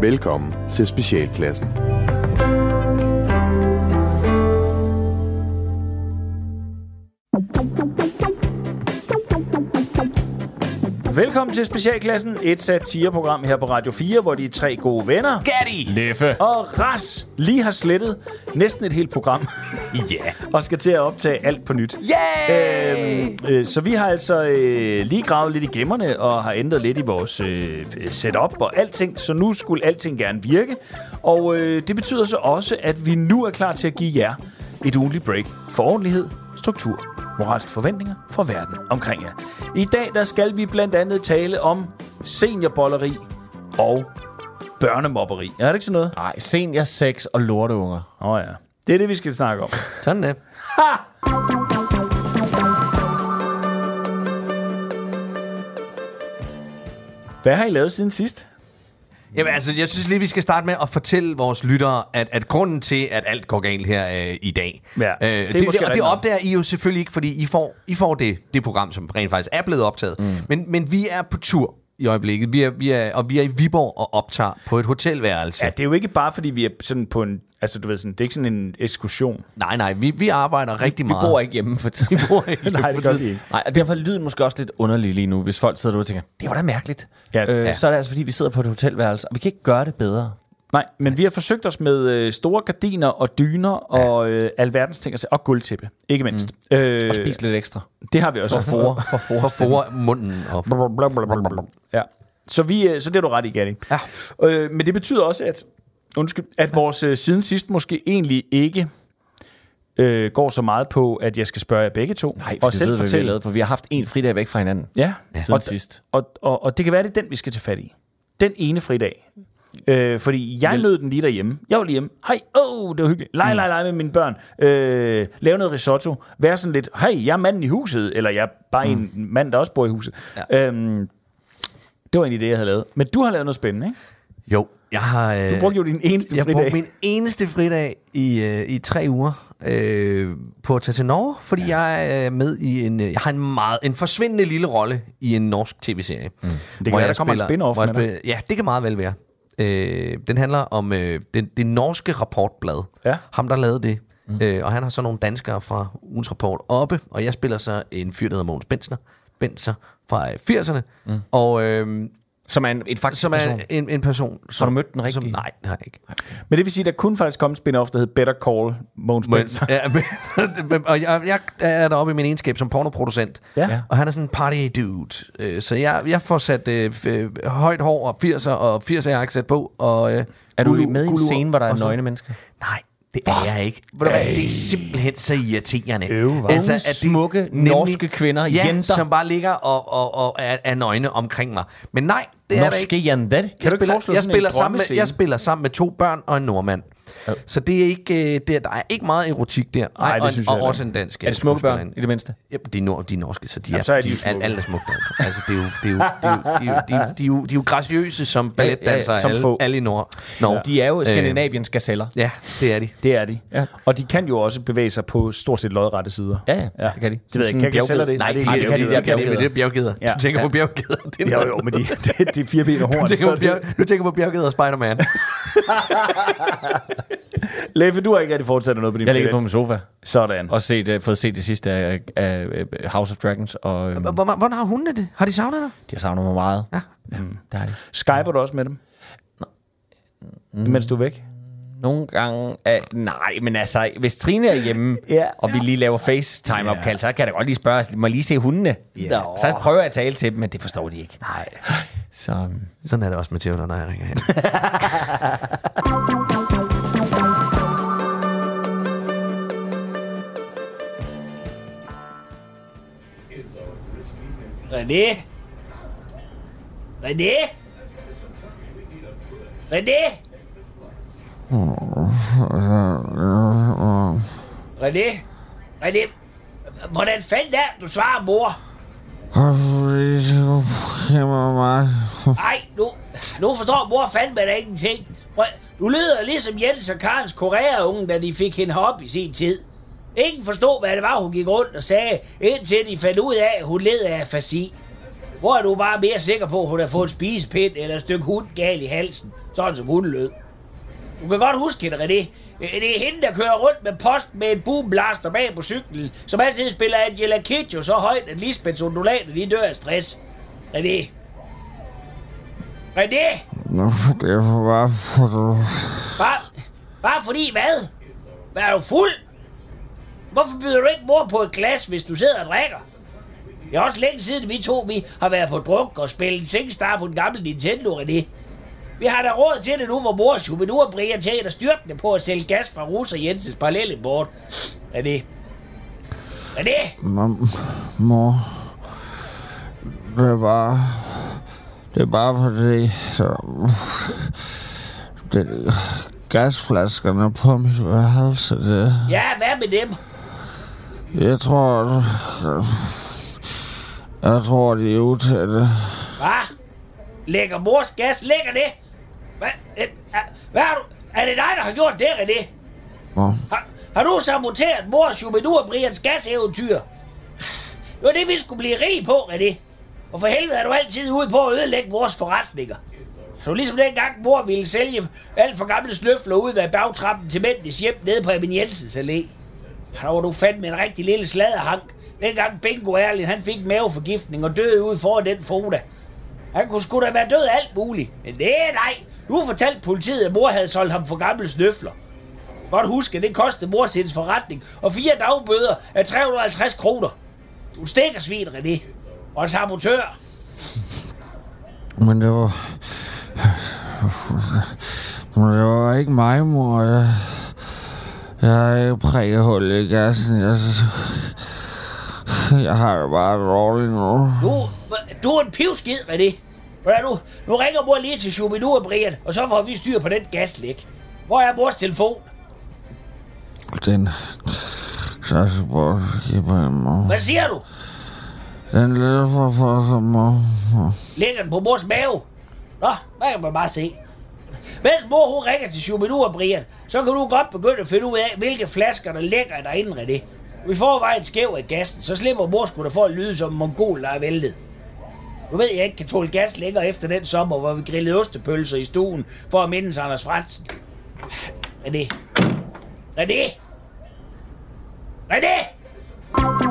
Velkommen til Specialklassen. Velkommen til Specialklassen, et satireprogram her på Radio 4, hvor de tre gode venner, Gatti! Leffe. og Ras, lige har slettet næsten et helt program, Ja. og skal til at optage alt på nyt. Yay! Øhm, øh, så vi har altså øh, lige gravet lidt i gemmerne og har ændret lidt i vores øh, setup og alting, så nu skulle alting gerne virke. Og øh, det betyder så også, at vi nu er klar til at give jer et ugenligt break for ordentlighed, struktur, moralske forventninger fra verden omkring jer. I dag der skal vi blandt andet tale om seniorbolleri og børnemobberi. Er det ikke sådan noget? Nej, senior sex og lorteunger. Åh oh, ja. Det er det, vi skal snakke om. Sådan det. Hvad har I lavet siden sidst? Jamen altså, jeg synes lige, vi skal starte med at fortælle vores lyttere, at, at grunden til, at alt går galt her øh, i dag, Ja, øh, det er det, det, og det opdager I jo selvfølgelig ikke, fordi I får, I får det, det program, som rent faktisk er blevet optaget. Mm. Men, men vi er på tur i øjeblikket, vi er, vi er, og vi er i Viborg og optager på et hotelværelse. Ja, det er jo ikke bare, fordi vi er sådan på en... Altså, du ved sådan, det er ikke sådan en ekskursion. Nej, nej, vi, vi arbejder rigtig Vi meget. bor ikke hjemme for tiden. Vi bor ikke Nej, det gør vi ikke. Nej, og derfor er lyden måske også lidt underlig lige nu, hvis folk sidder derude og tænker, det var da mærkeligt. Ja, øh, ja. Så er det altså, fordi vi sidder på et hotelværelse, og vi kan ikke gøre det bedre. Nej, men vi har forsøgt os med øh, store gardiner og dyner og øh, alverdens ting, at se- og gulvtæppe, ikke mindst. Mm. Øh, Og spise lidt ekstra. det har vi også. For for, for for. For for munden op. Ja. Så, vi, øh, så det er du ret i, Gatti. Ja. Øh, men det betyder også, at, undskyld, at vores øh, siden sidst måske egentlig ikke øh, går så meget på, at jeg skal spørge jer begge to. Nej, for og det ved, hvad vi har fortælle. lavet, for vi har haft en fridag væk fra hinanden. Ja, Siden og, sidst. Og, og, og det kan være, det er den, vi skal tage fat i. Den ene fridag. Øh, fordi jeg nød den lige derhjemme. Jeg var lige hjemme. Hej, åh, oh, det var hyggeligt. Lege, lege, lege med mine børn. Øh, lave noget risotto. Være sådan lidt, hej, jeg er manden i huset. Eller jeg er bare mm. en mand, der også bor i huset. Ja. Øhm, det var egentlig det, jeg havde lavet. Men du har lavet noget spændende, ikke? Jo, jeg har... Øh, Du brugte jo din eneste jeg fridag. brugte min eneste fridag i, øh, i tre uger øh, på at tage til Norge, fordi ja. jeg er med i en... øh, Jeg har en meget en forsvindende lille rolle i en norsk tv-serie. Mm. Det kan være, der kommer en spin-off med dig. Ja, det kan meget vel være. Øh, den handler om øh, den, det norske rapportblad. Ja. Ham, der lavede det. Mm. Øh, og han har så nogle danskere fra ugens rapport oppe, og jeg spiller så en fyr, der hedder Mogens Bensner, Benser fra øh, 80'erne. Mm. Og... Øh, Som er en, en faktisk som er person. en, en person som, du mødt den rigtige? Som, nej, det har jeg ikke. Men det vil sige, at der kunne faktisk komme en spin-off, der hed Better Call Mogens Men, Benzer. ja, men, og jeg, jeg er deroppe i min egenskab som pornoproducent. Ja. Og han er sådan en party dude. Øh, Så jeg, jeg får sat øh, øh, højt hår og 80'er, og 80'er jeg har ikke sat på. Og, øh, Er du gulu- med i en scene, hvor der er nøgne mennesker? Nej, det er jeg ikke. Ved du hvad, Det er simpelthen så irriterende. Øv, hva'? Unge, smukke, norske kvinder, ja, jenter. som bare ligger og, og, og er, er nøgne omkring mig. Men nej, det er. Norske jenter. Kan du jeg ikke spiller, jeg, spiller sammen med, jeg spiller sammen med to børn og en nordmand. Så det er ikke, øh, det er, der er ikke meget erotik der. Nej, det og, synes og, jeg og også en dansk. Er det smukke børn, i det mindste? Ja, de er, nord, de er norske, så de Jamen, er, så er de de, smukke. alle er smukke. derfor. Altså, det er jo, det er jo, det er jo, det er jo, de er jo, de er jo, de er jo graciøse som balletdansere, som alle, få. alle i Nord. Norge. Ja. De er jo Skandinaviens gazeller. Ja, det er de. Det er de. Ja. Og de kan jo også bevæge sig på stort set lodrette sider. Ja, ja, det kan de. Det ved jeg ikke. Kan gazeller det? Nej, det Nej, det kan de. Det er bjerggeder. Ja. Du tænker Ja. på bjerggeder. Det er Jo, jo, men de, de, fire ben og horn. Du tænker, så på er bjerg, det- du tænker på bjerggeder og Spider-Man. Leffe, du har ikke rigtig fortsat noget på din Jeg ligger på min sofa Sådan. og set, uh, fået set det sidste af, af, House of Dragons, og øhm, Hvor- Hvordan har hundene det? Har de savnet dig? de har savnet mig meget. Ja. ja det har de. Skyper du også med dem? Mens du er væk? Nogle gange... Uh, nej, men altså, hvis Trine er hjemme, Ja. og vi lige laver FaceTime-opkald, så kan jeg da godt lige spørge, må jeg lige se hundene? Nå. Så prøver jeg at tale til dem, men det forstår de ikke. Nej. Så Sådan er det også med Theodor, når jeg ringer hen. René? René? René? René? René? Hvordan fanden er du svarer, mor? Nej, nu, nu forstår mor fandme da ingenting. Du lyder ligesom Jens og Karls Korea-unge, da de fik hende op i sin tid. Ingen forstod, hvad det var, hun gik rundt og sagde, indtil de fandt ud af, at hun led af afasi. Hvor er du bare mere sikker på, at hun har fået en spisepind eller et stykke hund gal i halsen, sådan som hun lød. Du kan godt huske hende, René. Øh, Det er hende, der kører rundt med post med en boomblaster bag på cyklen, som altid spiller Angela Kidjo så højt, at Lisbeths undulater de dør af stress. René. René! Nå, det er bare for du... Bare, bare fordi hvad? Hvad er du fuld? Hvorfor byder du ikke mor på et glas, hvis du sidder og drikker? Det er også længe siden, vi to vi har været på druk og spillet Singstar på den gamle Nintendo, René. Vi har da råd til det nu, hvor mor Shubidua og Brian tjener styrtende på at sælge gas fra Rus og Jensens parallelimport. René. René! Mam, mor... Det er bare... Det er bare fordi... Så, det, gasflaskerne på mit værelse, det... Ja, hvad med dem? Jeg tror... Jeg tror, de er utætte. Hvad? Lægger mors gas? Lægger det? Hvad, øh, er- hvad har du? Er det dig, der har gjort det, René? Mor, Har, har du saboteret mor Shubidua og Brians gaseventyr? Det var det, vi skulle blive rige på, René. Og for helvede er du altid ude på at ødelægge vores forretninger. Så ligesom dengang mor ville sælge alt for gamle snøfler ud af bagtrappen til mændenes hjem nede på Amin Jensens Allé. Der var du fandme en rigtig lille sladderhank. Dengang Bingo Erlin, han fik maveforgiftning og døde ud foran den foda. Han kunne sgu da være død af alt muligt. Men det nej. Du fortalte politiet, at mor havde solgt ham for gamle snøfler. Godt huske, at det kostede mor til hendes forretning, og fire dagbøder af 350 kroner. Du stikker svin, René. Og en sabotør. men det var... Men det var ikke mig, mor. Jeg, jeg har ikke hul i gassen. Jeg, jeg har det bare dårligt nu. Du, du er en pivskid, René. Hvad er du? Nu ringer mor lige til Shubidua og Brian, og så får vi styr på den gaslæg. Hvor er mors telefon? Den... Så på mor. Hvad siger du? Den ligger for for som mor. Ligger den på mors mave? Nå, der kan man bare se. Mens mor hun ringer til Shubidua og Brian, så kan du godt begynde at finde ud af, hvilke flasker der ligger derinde, René. Vi får vejen skæv af gassen, så slipper mor sgu da for at lyde som en mongol, der er væltet. Du ved, jeg ikke kan tåle gas længere efter den sommer, hvor vi grillede ostepølser i stuen for at mindes Anders Fransen. René. René! René!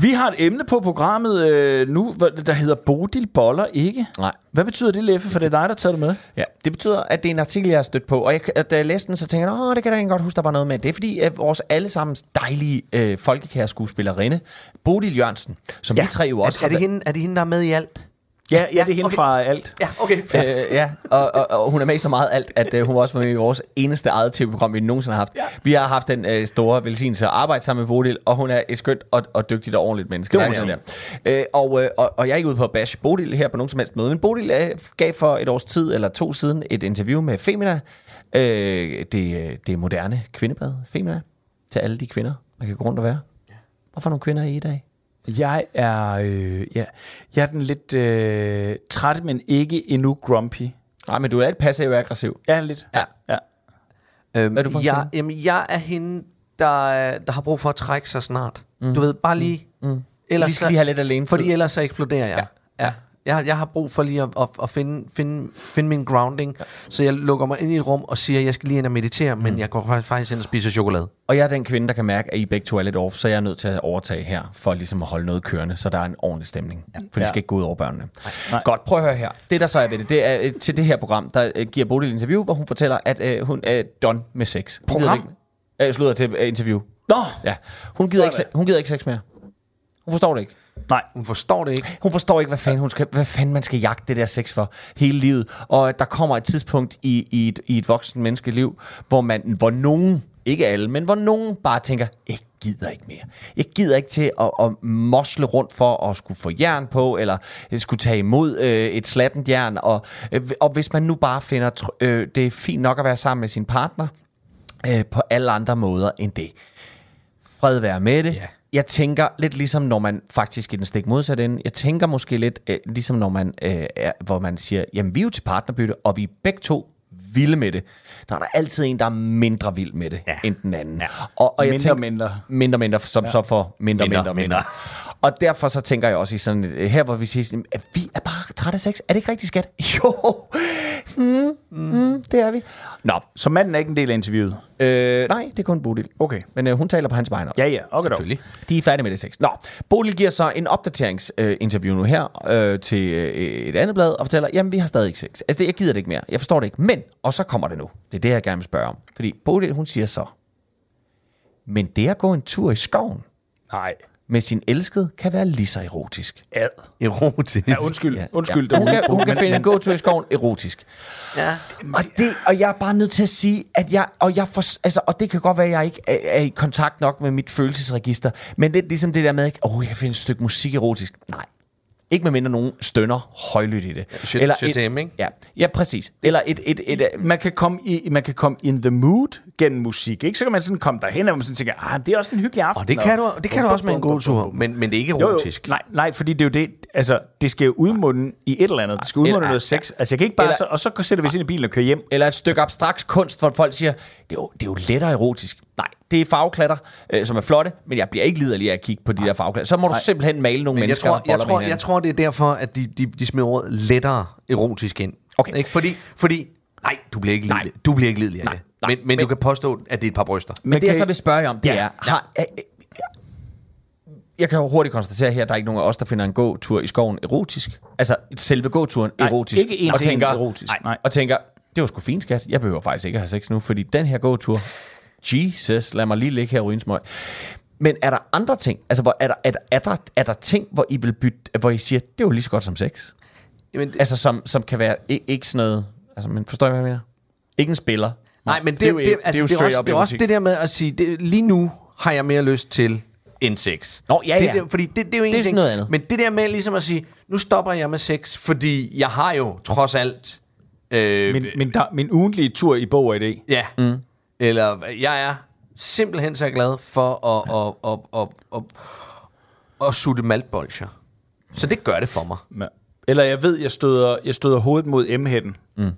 Vi har et emne på programmet øh, nu, der hedder Bodil Boller ikke. Nej. Hvad betyder det, Leffe? For det er dig, der tager det med. Ja, det betyder, at det er en artikel, jeg har stødt på. Og jeg, da jeg læste den, så tænkte jeg, åh, det kan da egentlig godt huske, der var noget med. Det er fordi, at vores allesammens dejlige øh, folkekære skuespillerinde, Bodil Jørgensen, som ja. vi tre jo også Er, er, det har hende, er det hende, der er med i alt? Ja, ja, det er hende okay. fra alt. Ja, okay. Øh, ja, og, og, og hun er med i så meget alt, at øh, hun var også med i vores eneste eget tv-program, vi nogensinde har haft. Ja. Vi har haft den øh, store velsignelse at arbejde sammen med Bodil, og hun er et skønt og, og dygtigt og ordentligt menneske. Det er sådan der. Øh, og, øh, og, og jeg er ikke ude på at bash Bodil her på nogen som helst måde, men Bodil øh, gav for et års tid eller to siden et interview med Femina, øh, det, øh, det moderne kvindeblad Femina, til alle de kvinder, man kan gå rundt og være. Hvorfor nogle kvinder er I i dag? Jeg er, øh, ja, jeg er den lidt øh, træt, men ikke endnu grumpy. Nej, men du er et passiv-aggressiv. Ja, lidt. Ja. ja. Øhm, Hvad er du for jeg, jamen, jeg er hende, der, der har brug for at trække sig snart. Mm. Du ved, bare lige... Mm. Vi skal lige have lidt alene Fordi ellers så eksploderer jeg. Ja. ja. Jeg, jeg har brug for lige at, at, at finde, finde, finde min grounding. Ja. Så jeg lukker mig ind i et rum og siger, at jeg skal lige ind og meditere, mm. men jeg går faktisk- ind og spiser chokolade. Og jeg er den kvinde, der kan mærke, at I begge to er lidt off, så jeg er nødt til at overtage her, for ligesom at holde noget kørende, så der er en ordentlig stemning. Ja. For det Ja. skal ikke gå ud over børnene. Nej. Godt, prøv at høre her. Det, der så er ved det, det er øh, til det her program, der øh, giver Bodil et interview, hvor hun fortæller, at øh, hun er done med sex. Program? ikke- Øh, slutter til interview. Nå, Ja. Hun gider, ikke, hun gider ikke sex mere. Hun forstår det ikke. Nej. Hun forstår det ikke. Hun forstår ikke, hvad fanden, hun skal, hvad fanden man skal jagte det der sex for hele livet. Og at der kommer et tidspunkt i, i, et, i et voksen menneskeliv, hvor, man, hvor nogen, ikke alle, men hvor nogen bare tænker, jeg gider ikke mere. Jeg gider ikke til at, at mosle rundt for at skulle få jern på, eller skulle tage imod øh, et slattent jern. Og, øh, og hvis man nu bare finder, øh, det er fint nok at være sammen med sin partner, øh, på alle andre måder end det. Fred være med det. Ja. Jeg tænker lidt ligesom, når man faktisk i den stik modsatte ende, jeg tænker måske lidt øh, ligesom, når man, øh, er, hvor man siger, jamen vi er jo til partnerbytte, og vi er begge to vilde med det, der er der altid en, der er mindre vild med det, ja. end den anden. Ja. Og, og jeg Mindre, tænker, mindre. Mindre, mindre, som ja. så får mindre, mindre, Mindre, mindre. Og derfor så tænker jeg også i sådan, et- her hvor vi siger, at vi er bare trætte af sex. Er det ikke rigtigt, skat? Jo, mm, mm, det er vi. Nå, Så manden er ikke en del af interviewet? øh, nej, det er kun Bodil. Okay. Men øh, hun taler på hans vegne også. Ja, ja. Okay, dog. Selvfølgelig. De er færdige med det sex. Nå, Bodil giver så en opdateringsinterview øh, interview nu her øh, til øh, et andet blad og fortæller, jamen vi har stadig ikke sex. Altså det, jeg gider det ikke mere. Jeg forstår det ikke. Men, og så kommer det nu. Det er det, jeg gerne vil spørge om. Fordi Bodil, hun siger så, men det at gå en tur i skoven Nej. Med sin elskede kan være lige så erotisk. Ad. Erotisk. Ja, undskyld. Ja. Undskyld. Ja. det Hun, kan, hun kan finde en gåtur i skoven erotisk. Ja. Og, det, og jeg er bare nødt til at sige, at jeg, og, jeg for, altså, og det kan godt være, at jeg ikke er, er i kontakt nok med mit følelsesregister, men det er ligesom det der med, at oh, jeg kan finde et stykke musik erotisk. Nej. Ikke medmindre nogen stønner højlydt i det. Shit- shit et, him, ikke? Ja, ja, præcis. Eller et, et, et, et man kan komme i, man kan komme in the mood gennem musik, ikke? Så kan man sådan komme derhen, hvor man sådan tænker, ah, det er også en hyggelig aften. Og det kan du, det kan du også med en god tur, men, men det er ikke Jo, jo. erotisk. Nej, nej, fordi det er jo det, altså, det skal jo udmunde i et eller andet. Det skal udmunde Eller- noget sex. Altså, jeg kan ikke bare, Eller- så, og så sætter vi os ind i bilen og kører hjem. eller et stykke abstrakt kunst, hvor folk siger, det er jo, det er jo lettere erotisk. Nej, det er farveklatter, øh, som er flotte, men jeg bliver ikke liderlig af at kigge på de der farveklatter. Så må du simpelthen male nogle Men jeg mennesker, tror, jeg, boller med tror, jeg tror, det er derfor, at de, de, de smider ordet lettere erotisk ind. Okay. Ikke? Fordi, fordi, nej, du bliver ikke Nej. lidelig. Du bliver ikke lidelig af Nej, det. nej, men, men, men- du kan påstå, at det er et par bryster. Men det, jeg så vil spørge jer om, det Ja. er, har, jeg kan jo hurtigt konstatere her, at der er ikke nogen af os, der finder en gåtur i skoven erotisk. Altså selve gåturen Nej, erotisk. ikke en og tænker, erotisk, nej. Og tænker, det var sgu fint, skat. Jeg behøver faktisk ikke at have sex nu, fordi den her gåtur, Jesus, lad mig lige ligge her og ryge en smøg. Men er der andre ting? Altså, hvor, er, der, er, der, er, der, er der ting, hvor I vil bytte, hvor I siger, det er jo lige så godt som sex? Jamen, det, Altså, som, som kan være ikke, ikke sådan noget... Altså, men forstår I, hvad jeg mener? Ikke en spiller. nej, men det, det er det, jo- det, det er altså, det, er straight også, det er også det der med at sige, det, lige nu har jeg mere lyst til end sex. Nå, ja, det, ja. Det, fordi det, det er jo en Det er ting. noget andet. Men det der med ligesom at sige, nu stopper jeg med sex, fordi jeg har jo trods alt... Øh, Min, min, da, min ugentlige tur i Bog og idé. Ja. Mm. Eller jeg er simpelthen så glad for at, at, at, at, at, at, at sutte maltbolcher. Så det gør det for mig. Ja. Eller jeg ved, jeg støder, jeg støder hovedet mod M-hætten. Mm.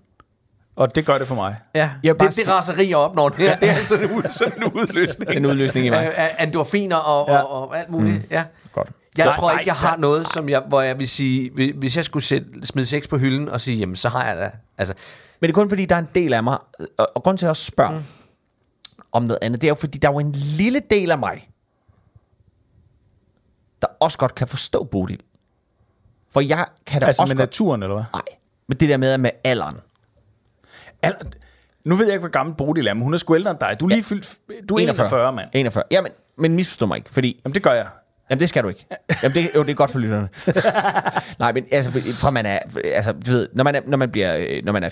Og det gør det for mig. Ja, Jeg det, det raseri, jeg opnår, det, er, det er sådan en, ud- sådan en udløsning. En udløsning i mig. Af- endorfiner og, Ja. og, og alt muligt. Mm. Ja. Godt. Jeg Så- tror ikke, jeg har noget, som jeg, hvor jeg vil sige, hvi- hvis jeg skulle sætte, smide sex på hylden og sige, jamen så har jeg da, altså, Men det er kun fordi, der er en del af mig, og, og grund til at spørger mm. Om noget andet, det er jo fordi, der er jo en lille del af mig, der også godt kan forstå Bodil. For jeg kan da Altså også med godt... naturen, eller hvad? Nej, men det der med, med alderen. Al- nu ved jeg ikke, hvor gammel Bodil er, men hun er sgu ældre end dig. Du er lige fyldt... Du er 41, mand. 41. Jamen, men misforstå mig ikke, fordi Jamen, det gør jeg. Jamen, det skal du ikke. Jamen, det, jo, det er godt for lytterne. Nej, men altså, fra man er, altså, du ved, når man, er, når man, bliver, øh, når man er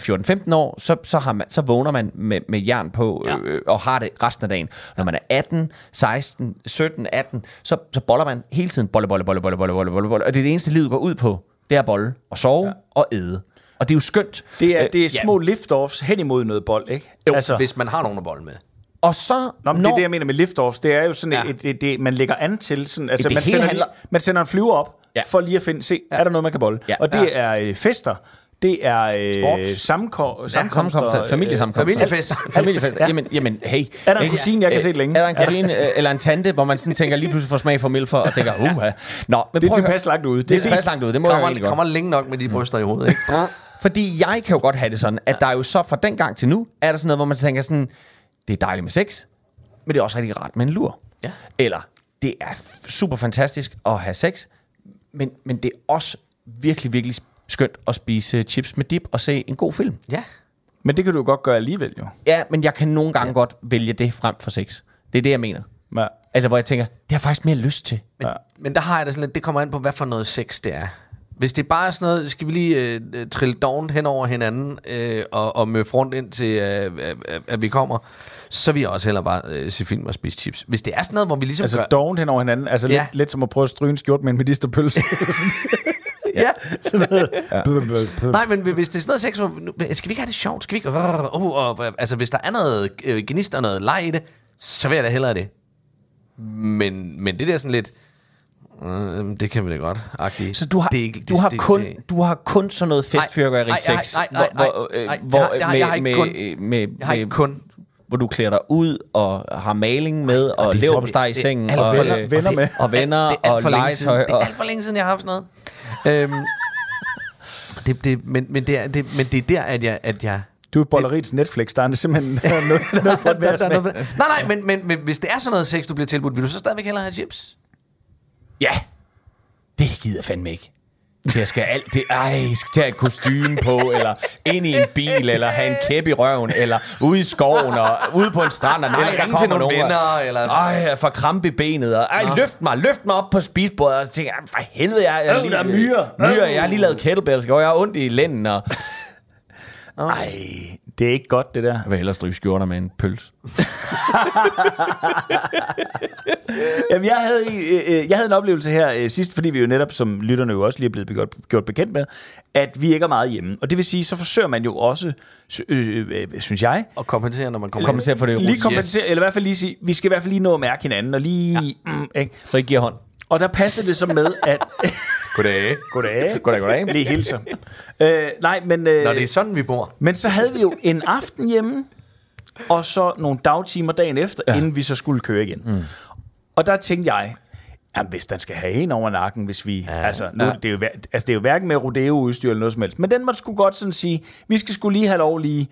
14-15 år, så, så, har man, så vågner man med, med jern på ja. øh, og har det resten af dagen. Når man er 18, 16, 17, 18, så, så boller man hele tiden. Bolle, bolle, bolle, bolle, bolle, bolle, bolle, bolle. Og det er det eneste, livet går ud på. Det er at bolle og sove ja. og æde. Og det er jo skønt. Det er, øh, det er små ja. liftoffs hen imod noget bold, ikke? Jo, altså, hvis man har nogen at bolle med. Og så, Nå, men det er det, jeg mener med lift-offs. Det er jo sådan Ja. ja. et, et, det, man lægger an til. Sådan, altså, Det man, sender handler- man sender en flyver op, Ja. ja. for lige at finde, se, ja. er der noget, man kan bolle? Ja. Og det er øh, fester, det er øh, sammenko- sammenkomster. øh, familiesammenkomster. Familiefest. Familiefest. Ja. Jamen, jamen, hey. Er der en kusine, jeg kan se længe? Er der en kusine øh, eller en tante, hvor man sådan tænker lige pludselig får smag for milfer og tænker, uh, Nå, men Det er tilpas langt ud. Det er tilpas langt ud, det må jeg Kommer, godt. kommer længe nok med de bryster i hovedet, ikke? Fordi jeg kan jo godt have det sådan, at der er jo så fra den gang til nu, er der sådan noget, hvor man tænker sådan, det er dejligt med sex, men det er også rigtig rart med en lur. Ja. Eller, det er super fantastisk at have sex, men, men det er også virkelig, virkelig skønt at spise chips med dip og se en god film. Ja. Men det kan du jo godt gøre alligevel, jo. Ja, men jeg kan nogle gange ja. godt vælge det frem for sex. Det er det, jeg mener. Ja. Altså, hvor jeg tænker, det har jeg faktisk mere lyst til. Men, Ja. men der har jeg det sådan lidt, det kommer an på, hvad for noget sex det er. Hvis det er bare sådan noget, skal vi lige øh, trille doven hen over hinanden øh, og, og møde rundt ind til, øh, øh, øh, at vi kommer, så vil jeg også hellere bare øh, se film og spise chips. Hvis det er sådan noget, hvor vi ligesom Altså gør... doven hen over hinanden. Altså Ja. lidt, lidt som at prøve at stryge en skjort med en medisterpølse. Ja. ja. Nej, men hvis det er sådan noget sex, skal vi ikke have det sjovt? Skal vi ikke... Uh, uh, uh, altså, hvis der er noget øh, gnist og noget leg i det, så vil jeg da hellere det. Men, men det der sådan lidt... Øh, det kan vi da godt. Agtigt. Så du har, det ikke- du, det- har det- kun, det- du har kun sådan noget festfyrkeri Nej, nej, 6, nej, nej, nej, øh, det det jeg har ikke kun- hvor du klæder dig ud og har maling med, og det er lever på så- steg i det sengen, alt og, øh, venner med. og venner, det er og alt for længe siden. legetøj. Det er Og, alt for længe siden, jeg har haft sådan noget. øhm, det, det, men, men, det er, det, men det er der, at jeg... At jeg Du er bolleriets Netflix, der er simpelthen noget, noget for der, der, er nej, nej, men, men, men hvis det er sådan noget sex, du bliver tilbudt, vil du så stadigvæk hellere have chips? Ja, det gider jeg fandme ikke. Det skal alt det, ej, jeg skal tage et kostume på, eller ind i en bil, eller have en kæp i røven, eller ude i skoven, og ude på en strand, og nej, Eller der kommer nogle nogen. og- venner, eller... Ej, jeg får krampe i benet, og ej, løft mig, løft mig op på spisbordet, og tænker jeg, for helvede, jeg, jeg Øh, der er myrer. myrer, jeg har lige lavet kettlebells, og jeg har ondt i lænden, og Ej, det er ikke godt, det der. jeg vil hellere stryge skjorter med en pøls. Jamen, jeg, havde, øh, øh, jeg havde en oplevelse her øh, sidst, fordi vi jo netop, som lytterne jo også lige er blevet gjort, gjort bekendt med, at vi ikke er meget hjemme. Og det vil sige, så forsøger man jo også, sy- øh, øh, synes jeg, Og kompensere, når man kommer Kompensere for det lige kompensere, eller i hvert fald lige sige, vi skal i hvert fald lige nå at mærke hinanden, og lige... Ja. Mm, ikke? Så I giver hånd. Og der passer det så med, at... Goddag. Goddag. Goddag, goddag. Lige hilser. Øh, nej, men... Øh, Når det er sådan, vi bor. Men så havde vi jo en aften hjemme, og så nogle dagtimer dagen efter, ja. inden vi så skulle køre igen. Mm. Og der tænkte jeg, jamen hvis den skal have en over nakken, hvis vi... Ja. Altså, nu, ja. det er jo, altså, det er jo hverken med rodeo-udstyr eller noget som helst, men den måtte sgu godt sådan sige, vi skal skulle lige have lov lige...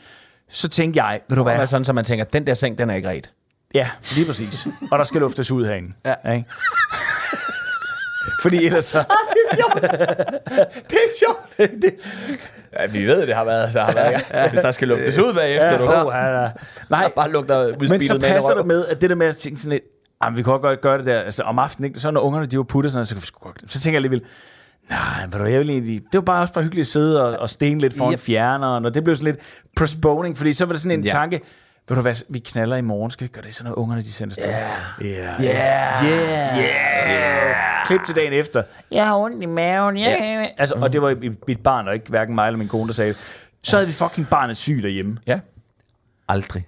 Så tænkte jeg, ved du Det er hvad? sådan, så man tænker, den der seng, den er ikke ret. Ja, lige præcis. Og der skal luftes ud herinde. Ja. Ikke? Fordi ellers så... Det er sjovt. det, ja, vi ved, det har været, der har været ja. Hvis der skal luftes ud bagefter, Ja, du. så, ja, nej, Der bare lugter Men så passer med det med, at det der med at tænke sådan lidt, jamen, vi kunne godt gøre det der, altså om aftenen, ikke? så når ungerne de var puttet sådan, så kan vi sgu godt. Så tænker jeg alligevel, nej, du, jeg vil egentlig, det var bare også bare hyggeligt at sidde og, og stene lidt foran Yep. fjerneren, og det blev sådan lidt postponing, fordi så var det sådan en ja. tanke, ved du hvad, vi knaller i morgen, skal vi gøre det, så når ungerne de sender afsted? Ja. Yeah. Yeah. Yeah. Yeah. Klip til dagen efter. Jeg har ondt i maven. Yeah. Yeah. Altså, og det var i- mit barn, og ikke hverken mig eller min kone, der sagde. Så havde vi fucking barnet syg derhjemme. Ja. Aldrig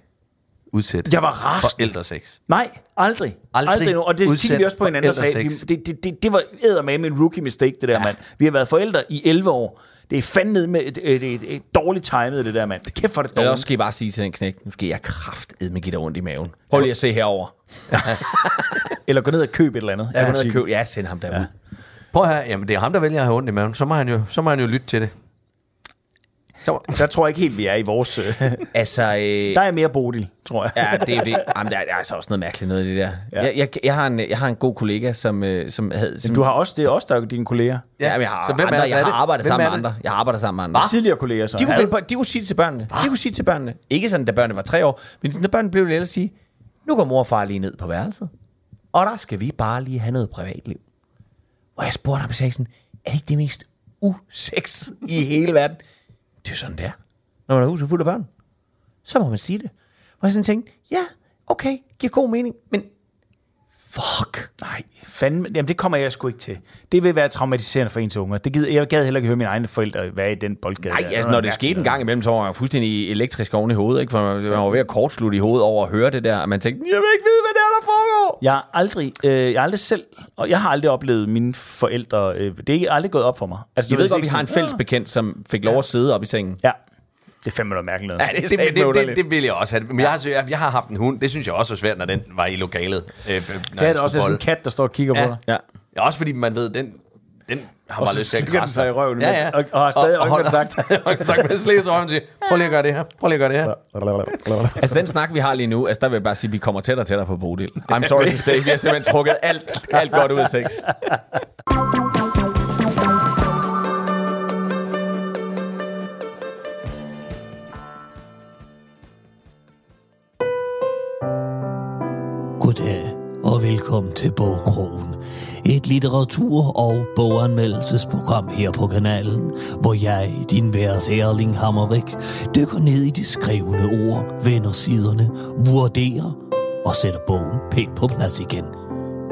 udsætte Jeg var rasende. forældresex. Nej, aldrig. Aldrig aldrig nu. Og det kiggede vi også på hinanden og sagde, vi- det, det, det, det var eddermame en rookie mistake, det der, ja. mand. Vi har været forældre i 11 år. Det er fandme med et, et, et, et dårligt timet, det der, mand. Det kæft for det Eller dårligt. også skal I bare sige til den knæk, nu skal jeg kraftedme med give dig ondt i maven. Prøv lige at se herover. Eller gå ned og købe et eller andet. Jeg går ned og køb. Ja, send ham derud. Ja. Prøv her, jamen det er ham, der vælger at have ondt i maven. Så må han jo, så må han jo lytte til det. Så, Der tror jeg ikke helt, vi er i vores... Øh, Altså, øh, der er mere Bodil, tror jeg. Ja, det er jo det. Jamen, der, er, der er altså også noget mærkeligt noget i det der. Ja. Jeg, jeg, jeg, har en, jeg har en god kollega, som, øh, som havde... Som, du har også, det er også der er dine kolleger. ja, men jeg har, så hvem er andre, det, så jeg er har det? arbejdet Hvem sammen er med andre. Jeg har arbejdet sammen med andre. Tidligere kolleger så. De kunne, finde på, de kunne sige til børnene. De kunne sige til børnene. Ikke sådan, da børnene var tre år, men når børnene blev lidt at sige, nu går mor og far lige ned på værelset, og der skal vi bare lige have noget privatliv. Og jeg spurgte ham, sagde sådan, er det ikke det mest usex i hele verden? Det er sådan, det er. Når man er huset fuld af børn, så må man sige det. Og jeg sådan tænkte, ja, okay, giver god mening, men fuck. Nej, fandme. Jamen, det kommer jeg sgu ikke til. Det vil være traumatiserende for ens unger. Det gider, jeg gad heller ikke høre mine egne forældre være i den boldgade. Nej, altså, når det skete en gang imellem, så var jeg fuldstændig elektrisk oven i hovedet, ikke? For man var ved at kortslutte i hovedet over at høre det der, og man tænkte, jeg vil ikke vide, hvad det er, der foregår. Jeg har aldrig, øh, jeg har aldrig selv, og jeg har aldrig oplevet mine forældre, øh, det er aldrig gået op for mig. Altså, Jeg ved godt, vi har en fælles bekendt, som fik lov at sidde op i sengen. Ja, er fandme noget mærkeligt. Ja, det det, det, det, det, vil jeg også have. Men jeg har, jeg, jeg har haft en hund. Det synes jeg også er svært, når den var i lokalet. Øh, Det er det også sådan en kat, der står og kigger Ja. på dig. Ja. Ja, også fordi man ved, den, den har Og bare så lyst til at krasse sig i røven, Ja, ja. og- og har stadig øjenkontakt. øjenkontakt med slæs røven og siger, prøv lige at gøre det her. Prøv lige at gøre det her. Altså, den snak, vi har lige nu, altså, der vil jeg bare sige, at vi kommer tættere og tættere på Bodil. I'm sorry to say, vi har simpelthen trukket alt, alt godt ud af sex. velkommen til Bogkrogen. Et litteratur- og boganmeldelsesprogram her på kanalen, hvor jeg, din værs Erling Hammerik, dykker ned i de skrevne ord, vender siderne, vurderer og sætter bogen pænt på plads igen.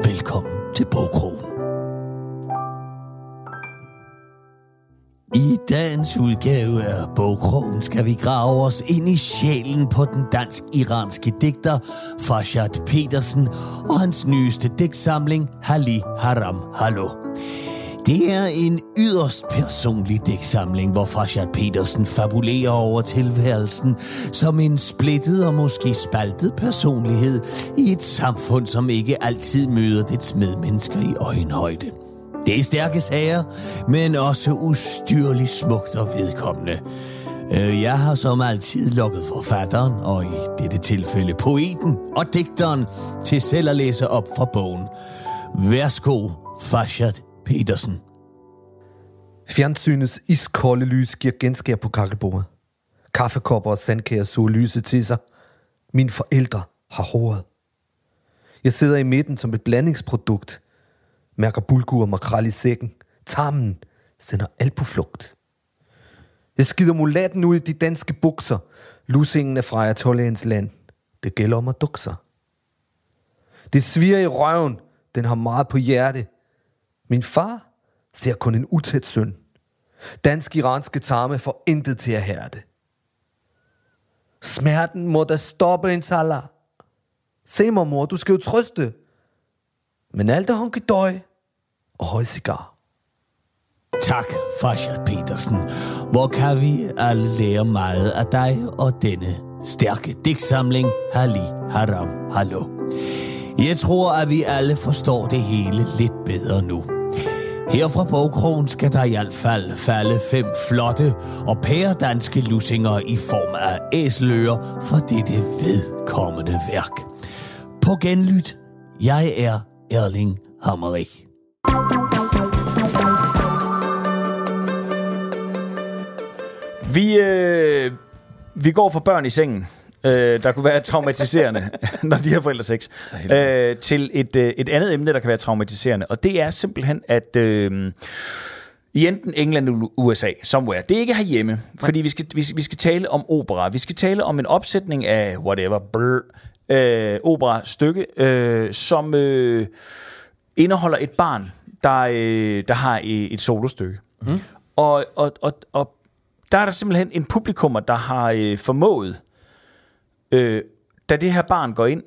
Velkommen til Bogkrogen. I dagens udgave af Bogkrogen skal vi grave os ind i sjælen på den dansk-iranske digter Farshad Petersen og hans nyeste digtsamling Hali Haram Hallo. Det er en yderst personlig digtsamling, hvor Farshad Petersen fabulerer over tilværelsen som en splittet og måske spaltet personlighed i et samfund, som ikke altid møder dets medmennesker i øjenhøjde. Det er stærke sager, men også ustyrligt smukt og vedkommende. Øh, jeg har som altid lukket forfatteren, og i dette tilfælde poeten og digteren, til selv at læse op fra bogen. Værsgo, Farshad Petersen. Fjernsynets iskolde lys giver genskær på kakkelbordet. Kaffekopper og sandkager så lyset til sig. Mine forældre har håret. Jeg sidder i midten som et blandingsprodukt. Mærker bulgur og makrel i sækken. Tarmen sender alt på flugt. Jeg skider mulatten ud i de danske bukser. Lusingen er fra Ayatollahens land. Det gælder om at dukke sig. Det sviger i røven. Den har meget på hjerte. Min far ser kun en utæt søn. Dansk-iranske tarme får intet til at hærde. Smerten må da stoppe en salah. Se mig, mor, du skal jo trøste. Men alt er hunkedøj og høj cigar. Tak, Farshad Petersen. Hvor kan vi alle lære meget af dig og denne stærke digtsamling Hali Haram Hallo. Jeg tror, at vi alle forstår det hele lidt bedre nu. Her fra Bogkrogen skal der i hvert fald falde fem flotte og pæredanske lussinger i form af æsløer for dette vedkommende værk. På genlyt, jeg er Erling Hammerich. Vi, øh, vi går fra børn i sengen, øh, der kunne være traumatiserende, når de har forældre sex, øh, til et, øh, et andet emne, der kan være traumatiserende. Og det er simpelthen, at øh, i enten England eller USA, somewhere, det er ikke herhjemme, fordi vi skal, vi, vi skal tale om opera. Vi skal tale om en opsætning af whatever, brr, øh, opera-stykke, øh, som øh, indeholder et barn, der, øh, der har et, et solostykke. Mm. Og, og, og, og der er der simpelthen en publikummer, der har øh, formået, øh, da det her barn går ind,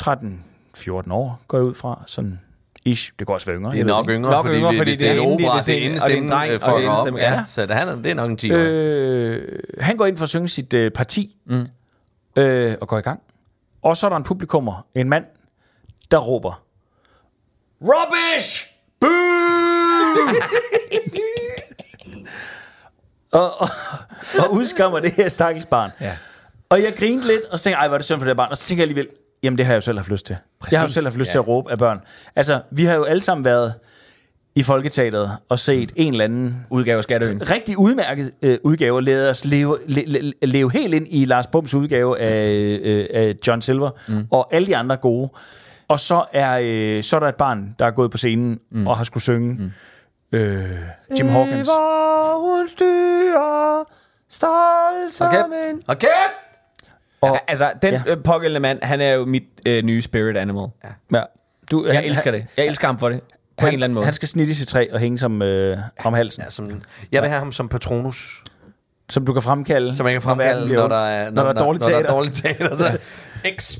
13-14 år, går jeg ud fra, sådan ish, det kan også være yngre. Det er nok yngre, Nok fordi yngre, fordi hvis det er en opera, det det er en- og det er en indestemme dreng, øh, og for det er indestemme, Ja, ja. så det, han det er nok en 10 Øh, han går ind for at synge sit øh, parti, mm. øh, og går i gang. Og så er der en publikummer, en mand, der råber, Rubbish! Boo! og, og, og udskammer det her stakkels barn. Ja. Og jeg grinede lidt, og så tænkte jeg, ej, hvor er det synd for det her barn. Og så tænker jeg alligevel, jamen det har jeg jo selv haft lyst til. Præcis. Jeg har jo selv haft lyst ja. til at råbe af børn. Altså, vi har jo alle sammen været i Folketeateret og set mm. en eller anden Udgave af Skatteøen. rigtig udmærket øh, udgave, lader os leve, le, le, leve helt ind i Lars Bums udgave af, øh, af John Silver, mm. og alle de andre gode. Og så er, øh, så er der et barn, der er gået på scenen mm. og har skulle synge mm. Øh, Jim Hawkins. hun styrer, stolt som Okay. en... Okay! Og, Altså, den Ja. ja. pågældende mand, han er jo mit øh, nye spirit animal. Ja. ja, du, Jeg elsker det. Jeg elsker ham for det. På Han, en eller anden måde. han skal snittes i træ og hænge som, øh, om halsen, Ja, som, jeg vil have ham som patronus, som du kan fremkalde. som jeg kan når fremkalde, når ond. der er, når, der er dårligt når, der teater. er dårligt teater. Så, Ex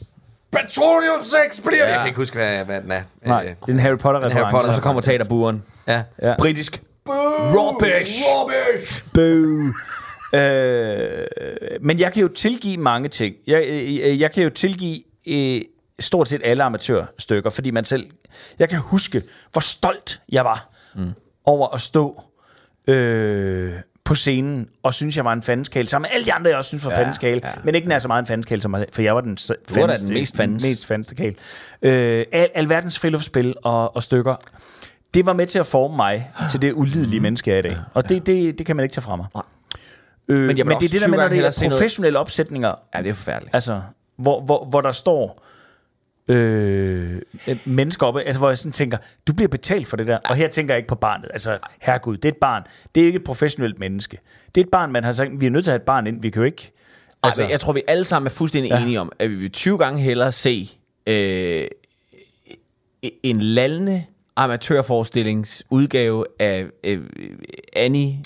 Petroleum Sex bliver. Jeg kan ikke huske, hvad, hvad den er. Nej, Øh, det er en Harry Potter-reference. Harry Potter. Og så kommer teaterburen. Ja. Ja. Britisk. Rubbish! Rubbish! Boo. Øh, men jeg kan jo tilgive mange ting. Jeg, øh, jeg kan jo tilgive øh, stort set alle amatørstykker, fordi man selv... Jeg kan huske, hvor stolt jeg var mm. over at stå øh, på scenen, og synes, jeg var en fandenskale, sammen med alle de andre, jeg også synes var ja, fandenskale, ja. men ikke nær så meget en fandenskale som mig, for jeg var den, s- var den mest fandens. mest fandenskale. Øh, al, alverdens friluftsspil og, og stykker, det var med til at forme mig til det ulidelige menneske, jeg er i dag. Og det, det, det kan man ikke tage fra mig. Øh, men, jeg men det er det der med, når det er se noget- professionelle opsætninger, Ja, det er forfærdeligt. altså, hvor, hvor, hvor der står øh, mennesker oppe, altså, hvor jeg sådan tænker, du bliver betalt for det der, og her tænker jeg ikke på barnet, altså, herregud, det er et barn, det er ikke et professionelt menneske, det er et barn, man har sagt, vi er nødt til at have et barn ind, vi kan jo ikke, Altså, jeg tror, vi alle sammen er fuldstændig ja. enige om, at vi vil 20 gange hellere se øh, en lallende amatørforestillings udgave af øh, øh, Annie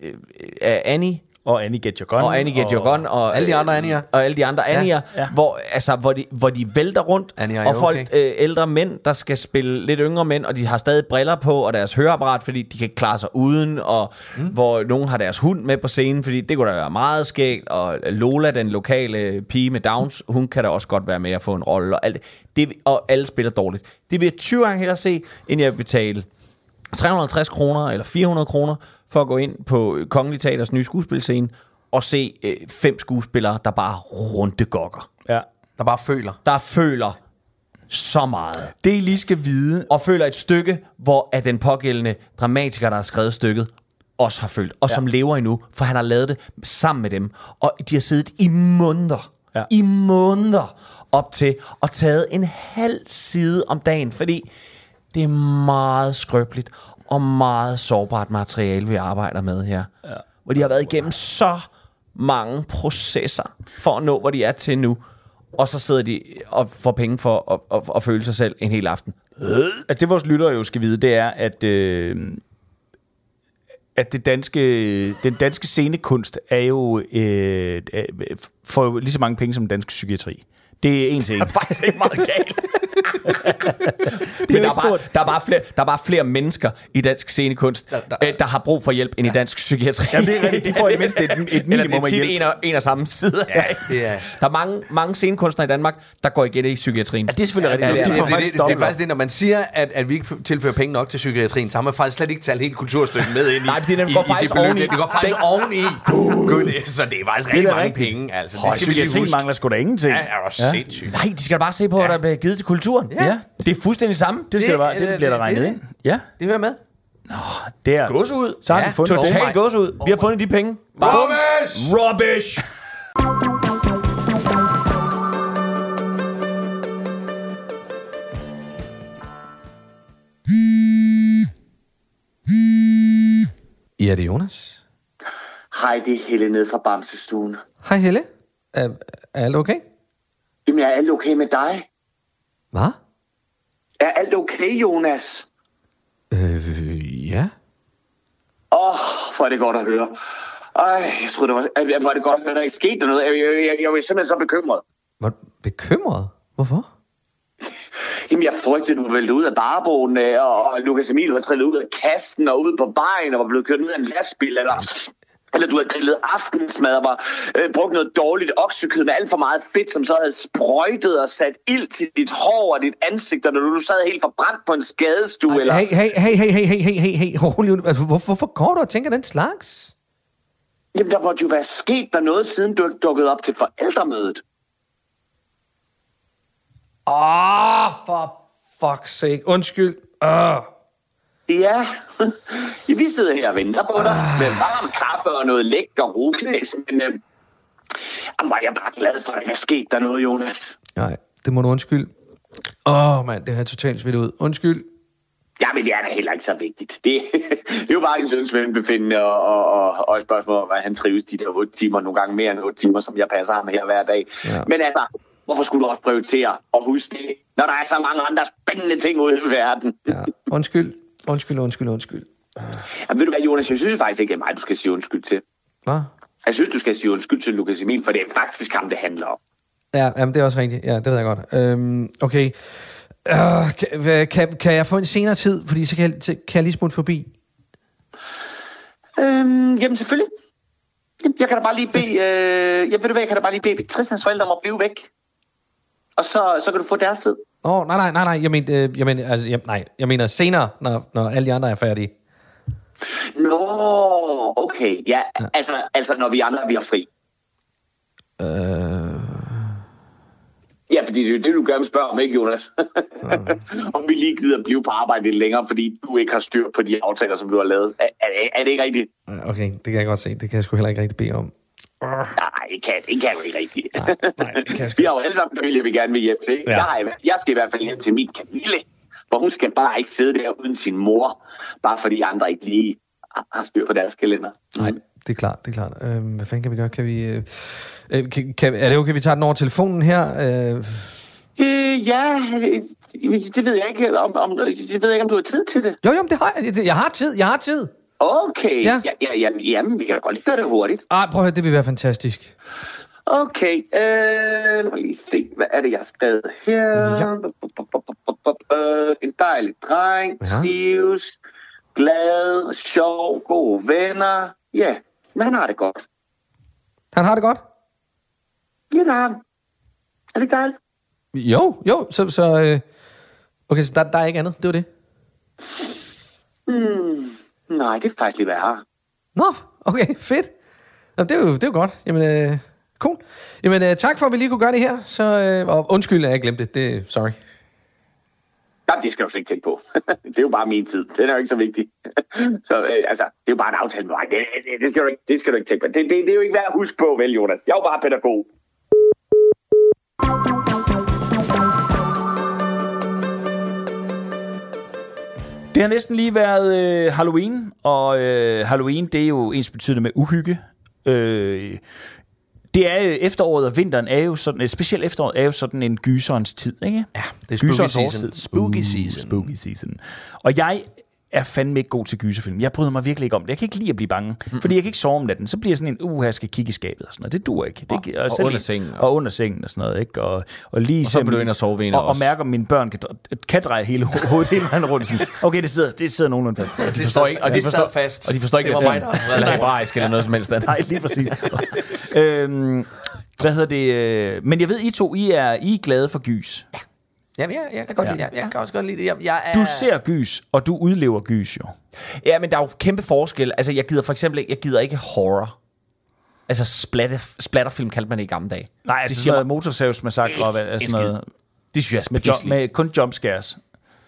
øh, øh af Annie, og Annie Get Your Gun. og Annie Get Your Gun, og Alle de andre Annier. og alle de andre Annier, ja. Hvor, altså, hvor, de, hvor de vælter rundt, Annie, og folk, okay? øh, ældre mænd, der skal spille lidt yngre mænd, og de har stadig briller på, og deres høreapparat, fordi de kan ikke klare sig uden, og mm. hvor nogen har deres hund med på scenen, fordi det kunne da være meget skægt, og Lola, den lokale pige med Downs, hun kan da også godt være med at få en rolle, og, alt det. det. Og alle spiller dårligt. Det vil jeg 20 gange hellere se, end jeg vil betale 350 kroner eller 400 kroner for at gå ind på Kongelig Teaters nye skuespilscene og se øh, fem skuespillere, der bare rundegokker. Ja. Der bare føler. Der føler så meget. Det, I lige skal vide, Og føler et stykke, hvor at den pågældende dramatiker, der har skrevet stykket, også har følt. Og ja. som lever endnu, for han har lavet det sammen med dem. Og de har siddet i måneder, ja. i måneder op til, og taget en halv side om dagen, fordi det er meget skrøbeligt og meget sårbart materiale, vi arbejder med her. Ja. Hvor de har været igennem så mange processer for at nå, hvor de er til nu. Og så sidder de og får penge for at, at, at føle sig selv en hel aften. altså det vores lyttere jo skal vide, det er, at, øh, at det danske, den danske scenekunst er jo øh, får jo lige så mange penge som den danske psykiatri. Det er en ting. er faktisk ikke meget galt. Det Men er der jo er, bare, der, er bare flere, der er bare flere mennesker i dansk scenekunst, der, der, der har brug for hjælp end i dansk psykiatri. Ja, det er rigtigt. De får i det mindste et, et Eller minimum det er tit en og, en og samme side sagen. det er- Der er mange, mange scenekunstnere i Danmark, der går igen i psykiatrien. Ja, det er selvfølgelig Ja, rigtigt. det, de er, får det, det, faktisk det, det er faktisk det, når man siger, at, at vi ikke tilfører penge nok til psykiatrien, så har man faktisk slet ikke talt hele kulturstykket med ind i. Nej, i- går i faktisk det oveni. Det går faktisk Den- oveni. Gud, det, så det er faktisk rigtig mange penge. Altså, det psykiatrien mangler sgu da ingenting. Ja, du sindssygt. Nej, de skal da bare se på, hvad der bliver givet til kulturen. Ja. Det er fuldstændig samme. Det, skal Det- det, bare, det det- bliver der regnet det- ind. Ja, Det hører med. der. Gås ud. Så har Ja, vi fundet. Total gås ud. Vi har fundet de penge. Bare- Rubbish! Rubbish! Ja, det er Jonas. Hej, det er Helle ned fra Bamsestuen. Hej Helle. Er, er alt okay? Jamen, er alt okay med dig? Hvad? Er alt okay, Jonas? Øh, ja. Åh, oh, hvor er det godt at høre. Ej, jeg troede, det var, er det godt at høre, der ikke skete noget. Jeg, jeg, jeg, jeg var simpelthen så bekymret. Var du bekymret? Hvorfor? Jamen, jeg frygtede, du var væltet ud af barboen, øh, og, og Lukas Emil var trillet ud af kassen og ud på vejen og var blevet kørt ned af en lastbil, eller, eller du havde grillet aftensmad og var, øh, brugt noget dårligt oksekød med alt for meget fedt, som så havde sprøjtet og sat ild til dit hår og dit ansigt, og når du sad helt forbrændt på en skadestue, eller... Hey, hey, hey, hey, hey, hey, hey, hey, hey, rolig. nu. Altså, hvor, hvorfor går du og tænker den slags? Jamen, der måtte jo være sket der noget, siden du dukkede op til forældremødet. Åh, oh, for fuck's sake. Undskyld. Ja, Ja, vi sidder her og venter på dig med varm kaffe og noget lækker rugknæs, men øh, jamen, var jeg bare glad for, at der er sket der noget, Jonas. Nej, det må du undskylde. Åh, oh, mand, det har totalt svidt ud. Undskyld. Jamen, det er da heller ikke så vigtigt. Det, det er jo bare en søns velbefindende og, og, og, og et spørgsmål om, at han trives de der 8 timer, nogle gange mere end 8 timer, som jeg passer ham her hver dag. Ja. Men altså, hvorfor skulle du også prioritere at huske det, når der er så mange andre spændende ting ude i verden? Ja, undskyld. Undskyld, undskyld, undskyld. Jamen, ved du hvad, Jonas, jeg synes faktisk ikke, er mig, du skal sige undskyld til. Hvad? Jeg synes, du skal sige undskyld til Lukas Emil, for det er faktisk ham, det handler om. Ja, jamen, det er også rigtigt. Ja, det ved jeg godt. Øhm, okay. Øh, kan, kan, kan jeg få en senere tid? Fordi så kan jeg, kan jeg lige smutte forbi. Øhm, jamen selvfølgelig. Jeg kan da bare lige bede, øh, jeg ved du hvad, jeg kan da bare lige bede Tristans forældre om at blive væk. Og så, så kan du få deres tid. Åh, oh, nej, nej, nej, nej. Jeg mener, øh, jeg mener, altså, jeg, nej, jeg mener senere, når, når alle de andre er færdige. Nå, okay. Ja, ja. Altså, altså når vi andre vi har fri. Øh, Ja, fordi det er det, du gerne spørger om, ikke Jonas? om vi lige gider blive på arbejde lidt længere, fordi du ikke har styr på de aftaler, som du har lavet. Er, er, er det ikke rigtigt? okay, det kan jeg godt se. Det kan jeg sgu heller ikke rigtig bede om. Nej, det kan, det kan du ikke rigtigt. Nej, nej, det kan vi har jo alle sammen familie, vi gerne vil hjem til. Ja. Jeg, jeg skal i hvert fald hjem til min Camille, for hun skal bare ikke sidde der uden sin mor, bare fordi andre ikke lige har- styr på deres kalender. Nej, det er klart, det er klart. Øh, hvad fanden kan vi gøre? Kan vi... Øh, øh, kan, kan, er det okay, vi tager den over telefonen her? Øh, Øh, ja, øh, det ved jeg ikke, om, om, det ved jeg ikke, om du har tid til det. jo, jo, det har jeg. Jeg har tid, jeg har tid. Okay, Ja. ja. Ja, ja, jamen, vi kan godt lige gøre det hurtigt. Ej, prøv at høre, det vil være fantastisk. Okay, øh, lad mig lige se, hvad er det, jeg har skrevet her? Ja. Øh, En dejlig dreng, Ja. trives, glad, sjov, gode venner. Ja, men han har det godt. Han har det godt? Ja, det har han. Er det ikke dejligt? Jo, jo, så... så øh, okay, så der, der er ikke andet, det var det. Hmm, nej, det er faktisk jeg har. Nå, okay, fedt. Nå, det, er jo, det er jo godt. Jamen, øh, cool. Jamen, øh, tak for, at vi lige kunne gøre det her. Så, øh, og undskyld, at jeg glemte det. det. Sorry. Jamen, det skal du slet ikke tænke på. det er jo bare min tid. Den er jo ikke så vigtig. så øh, altså, det er jo bare en aftale med mig. Det, det, det, skal, du ikke, det skal du ikke tænke på. Det, det, det er jo ikke værd at huske på, vel, Jonas? Jeg er jo bare pædagog. Det har næsten lige været øh, Halloween, og øh, Halloween, det er jo ens betydende med uhygge. Øh, det er jo efteråret og vinteren er jo sådan, øh, specielt efteråret er jo sådan en gyserens tid, ikke? Ja, det er spooky season. årstid. Spooky Uh, season. Spooky season. Og jeg er fandme ikke god til gyserfilm. Jeg bryder mig virkelig ikke om det. Jeg kan ikke lide at blive bange, mm. fordi jeg kan ikke sove om natten. Så bliver jeg sådan en, uh, jeg skal kigge i skabet og sådan noget. Det duer ikke. Det, og, og selv under sengen. Og under sengen og sådan noget, ikke? Og, og lige Og så se- du ind og sove ved en og, og også. mærke, om mine børn kan, kan dreje hele ho- hovedet hele vejen rundt. Sådan, Okay, det sidder, det sidder nogenlunde fast. De forstår ikke, og de det forstår, fast. Og de forstår ikke, Det det var mig, der- eller hebraisk eller noget som helst. andet. Nej, lige præcis. øhm, hvad hedder det? øh, Men jeg ved, I to, I er, I er glade for gys. Jamen, jeg, jeg, kan godt Ja. lide, jeg, jeg kan også godt lide det. Jeg, jeg er, Du ser gys, og du udlever gys jo. Ja, men der er jo kæmpe forskel. Altså, jeg gider for eksempel jeg gider ikke horror. Altså, splatter, splatterfilm kaldte man det i gamle dage. Nej, altså det sådan noget motorsavsmassakre og hvad, altså sådan noget, Det synes jeg er med, spiseligt. med kun jumpscares.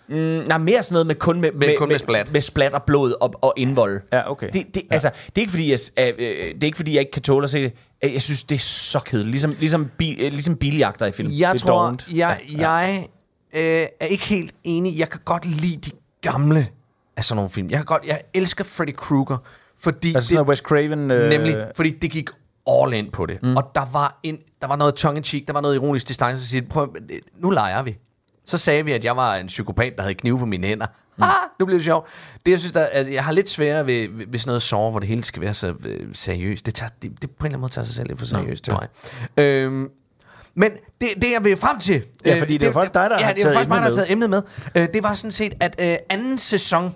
Mm, nej, mere sådan noget med kun med, med, kun med splat. med splat og blod og, og indvold. Ja, okay. Det, det, ja. Altså, det er ikke fordi, jeg, øh, øh, det er ikke fordi, jeg ikke kan tåle at se det. Øh, Jeg synes, det er så kedeligt. Ligesom, ligesom, bil, øh, ligesom biljagter i film. Jeg Det tror, dovent. jeg, jeg øh, er ikke helt enig. Jeg kan godt lide de gamle af sådan nogle film. Jeg kan godt, jeg elsker Freddy Krueger, fordi Altså sådan noget Wes Craven... Øh, Nemlig, fordi det gik all in på det. Mm. Og der var, en, der var noget tongue-in-cheek, der var noget ironisk distance. Så siger, prøv, nu leger vi. Så sagde vi, at jeg var en psykopat, der havde knive på mine hænder. Mm. Ah, nu bliver det sjovt. Det, jeg synes, der, altså, jeg har lidt sværere ved, ved, ved sådan noget sår, hvor det hele skal være så øh, seriøst. Det, tager, det, det på en eller anden måde tager sig selv lidt for seriøst til mig. Øhm, men det, det, jeg vil frem til... Ja, øh, fordi det er jo faktisk dig, der ja, har det er taget faktisk mig, der har taget emnet med. Øh, det var sådan set, at øh, anden sæson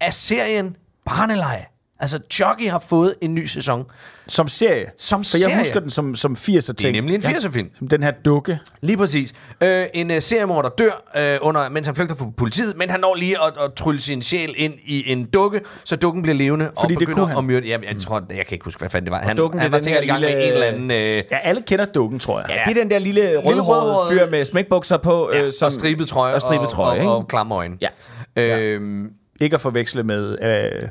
af serien Barneleje, altså Chucky har fået en ny sæson. Som serie. Som For jeg serie. husker den som, som 80'er ting. Det er nemlig en 80'er-film. Som den her dukke. Lige præcis. Øh, en uh, seriemorder dør, øh, under, mens han flygter fra politiet, men han når lige at, at trylle sin sjæl ind i en dukke, så dukken bliver levende Fordi og det begynder kunne han. at myrde. Jamen, jeg tror, jeg kan ikke huske, hvad fanden det var. Han, dukken, han det var er sikkert i gang med lille- en eller anden... Øh, Ja, alle kender dukken, tror jeg. Ja, det er den der lille rødhårede fyr med smækbukser på. ja, øh, som, og stribet trøje og stribet trøje, og, ikke? og, og klamme øjne. Ja. Øhm, Ikke at forveksle med øh,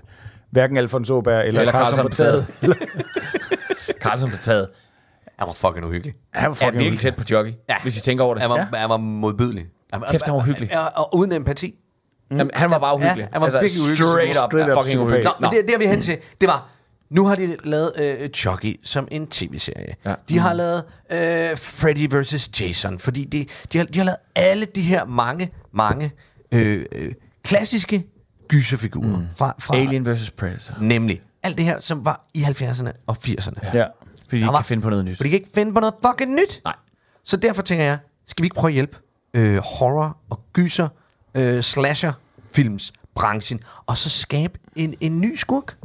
hverken Alfonso Aubert eller, Eller Carlson på taget. Carlsen blev taget. han var fucking uhyggelig. Han var Er fucking virkelig tæt på Jockey, ja. hvis I tænker over det. Han var, Ja. han var modbydelig. Han, Kæft, han var hyggelig. Og uden empati. Jamen, han var bare uhyggelig. Ja, han var virkelig uhyggelig. Straight up, Straight up fucking uhyggelig. Nå, men det, det er vi hen til. Det var, nu har de lavet øh, Chucky som en tv-serie. Ja. De har lavet øh, Freddy vs. Jason, fordi de, de, har, de har lavet alle de her mange, mange øh, øh, klassiske gyserfigurer. Mm. Fra, fra, Alien vs. Predator. Nemlig alt det her, som var i 70'erne og 80'erne. Ja. Ja. Fordi de ikke var- kan finde på noget nyt. For de kan ikke finde på noget fucking nyt. Nej. Så derfor tænker jeg, skal vi ikke prøve at hjælpe øh, horror og gyser, øh, slasher films branchen, og så skabe en, en ny skurk?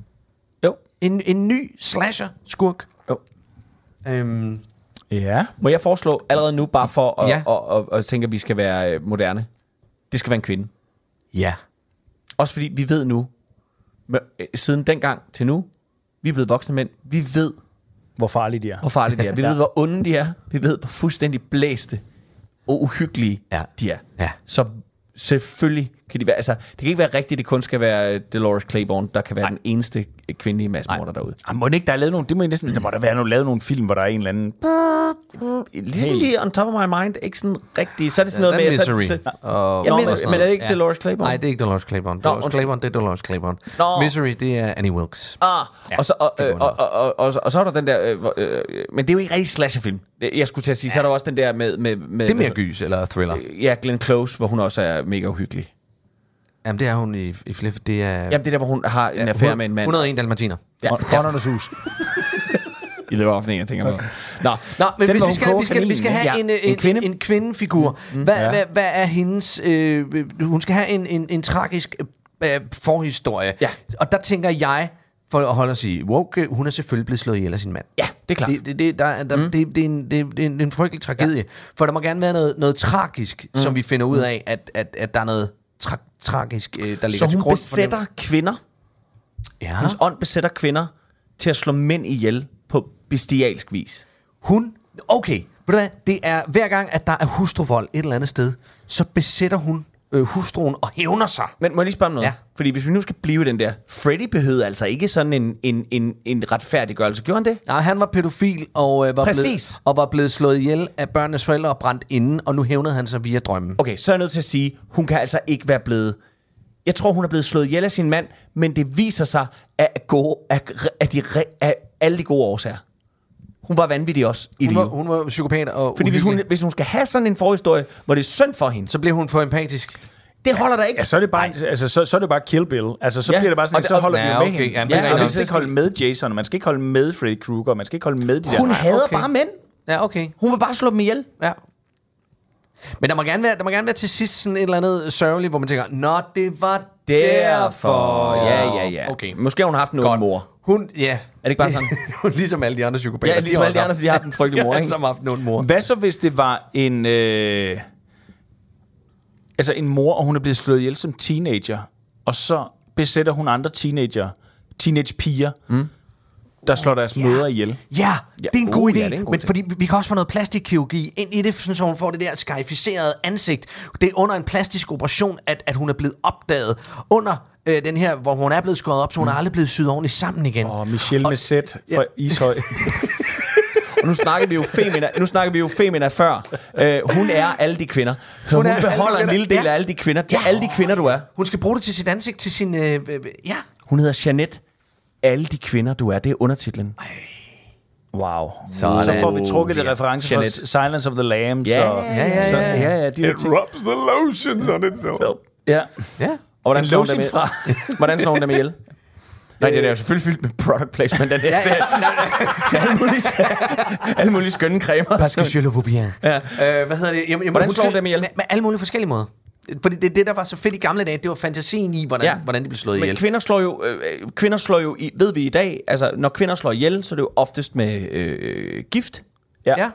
Jo. En, en ny slasher-skurk? Jo. Øhm, Ja. Må jeg foreslå allerede nu, bare for at, Ja. ja. at, at, at tænke, at vi skal være øh, moderne? Det skal være en kvinde. ja. Også fordi vi ved nu, med, øh, siden dengang til nu, vi er blevet voksne mænd, vi ved, Hvor farlige de er. hvor farlige de er. Vi ved, hvor onde de er. Vi ved, hvor fuldstændig blæste og uhyggelige Ja. de er. Ja. Så selvfølgelig kan de være... Altså, det kan ikke være rigtigt, det kun skal være Dolores Claiborne, der kan være Nej. den eneste kvindelige massemorder derude. Ah, må det ikke, der er lavet nogle, det må I næsten, der må der være nogle, lavet nogle film, hvor der er en eller anden... Ligesom lige on top of my mind, ikke sådan rigtigt. Så er det sådan Ja, noget med... Misery. Så, så, Og, Ja, men- men er det ikke Dolores Claiborne? Nej, det er ikke Dolores Claiborne. Nå, Dolores. Claiborne, det er Dolores Claiborne. Nå. Misery, det er Annie Wilkes. Ah, ja, og, så, og, og, og, og, og, og så er der den der... Øh, øh, men det er jo ikke rigtig slasherfilm. Jeg skulle til at sige, ja. så er der også den der med... med, med Det er mere gys eller thriller. Ja, Glenn Close, hvor hun også er mega uhyggelig. Jamen, det er hun i, i flere... Det er... Jamen, det er der, hvor hun har en affære med en mand. 101 dalmatiner. Ja. Åndernes hus. I det offentlige, jeg tænker på. Nå, Nå, men Den, hvis vi skal, vi skal, vi skal have en, ja. en, en, En kvinde. en, en kvindefigur. Mm, hvad, ja. hvad, hvad er hendes... Øh, hun skal have en, en, en tragisk øh, forhistorie. Ja. Og der tænker jeg, for at holde os i woke, hun er selvfølgelig blevet slået ihjel af sin mand. ja, det er klart. Det, det, det, der, der, mm. det, det, er en, det, det er en, en frygtelig tragedie. Ja. For der må gerne være noget, noget tragisk, mm. som vi finder ud af, at, at, at der er noget tra- tragisk, øh, der ligger Så til hun grund besætter for kvinder. Ja. Hendes ånd besætter kvinder til at slå mænd ihjel på bestialsk vis. Hun, okay, ved du hvad, det er hver gang, at der er hustruvold et eller andet sted, så besætter hun øh, hustruen og hævner sig. Men må jeg lige spørge om noget? Ja. Fordi hvis vi nu skal blive den der... Freddy behøvede altså ikke sådan en, en, en, en retfærdiggørelse. Gjorde han det? Nej, han var pædofil og, øh, var blevet, Præcis. og var blevet slået ihjel af børnenes forældre og brændt inden, og nu hævnede han sig via drømmen. Okay, så er jeg nødt til at sige, hun kan altså ikke være blevet... Jeg tror, hun er blevet slået ihjel af sin mand, men det viser sig af, gode, af, af, de, af alle de gode årsager. Hun var vanvittig også i Hun var, livet. hun var psykopat og Fordi hvis hun, hvis hun skal have sådan en forhistorie, hvor det er synd for hende, så blev hun for empatisk. det holder der ikke. Ja, så er det bare, altså, så, så er det bare Kill Bill. Altså, så Ja, ja. bliver det bare sådan, det- så holder ja, vi med okay, hende. jamen, Ja, det er man skal ikke holde med Jason, man skal ikke holde med Freddy Krueger, man skal ikke holde med de der. Hun hader okay. bare mænd. Ja, okay. Hun vil bare slå dem ihjel. Ja. Men der må, gerne være, der må gerne være til sidst sådan et eller andet sørgeligt, hvor man tænker, Nå, det var derfor. Ja, ja, ja. Okay. Måske har hun haft en ond mor. Hun, ja. Er det ikke bare sådan? Hun ligesom alle de andre psykopater. Ja, ligesom alle de andre, så de har haft en frygtelig mor, ikke? som har haft en ond mor. Hvad så, hvis det var en... Øh, altså en mor, og hun er blevet slået ihjel som teenager, og så besætter hun andre teenager, teenage piger, mm. Der slår deres ja. mødre ihjel. Ja, det er en god uh, idé. ja, en god men ting. fordi vi kan også få noget plastikkirurgi ind i det, sådan, så hun får det der skarificerede ansigt. Det er under en plastisk operation, at, at hun er blevet opdaget. Under øh, den her, hvor hun er blevet skåret op, så hun er aldrig blevet syet ordentligt sammen igen. Og Michelle med sæt fra ja. Ishøj. Og nu snakker vi jo femina, nu snakker vi jo femina før. Uh, hun er alle de kvinder. Så hun, Hun er beholder de en lille del Ja. af alle de kvinder. Det er alle de kvinder, du er. Hun skal bruge det til sit ansigt, til sin... Øh, øh, ja. Hun hedder Jeanette. Alle de kvinder, du er. Det er undertitlen. Wow. Sådan. Så får vi trukket det Ja. reference fra Jeanette. Silence of the Lambs. Ja, og, ja, ja, Så, ja. ja, ja, de ting. rubs the lotions on itself. Ja. Ja. Og hvordan slår hun lotion dem fra. Hvordan slår hun dem ihjel? Nej, det er jo selvfølgelig fyldt med product placement, den her serie. alle, mulige, alle mulige skønne cremer. Parce que je le vois bien. Ja. Øh, hvad hedder det? Må Hvordan slår hun dem ihjel? Med, med alle mulige forskellige måder. Fordi det, det, der var så fedt i gamle dage, det var fantasien i, hvordan, ja. hvordan de blev slået Men ihjel. kvinder slår jo, øh, kvinder slår jo i, ved vi i dag, altså når kvinder slår ihjel, så er det jo oftest med øh, gift. Ja. Ja.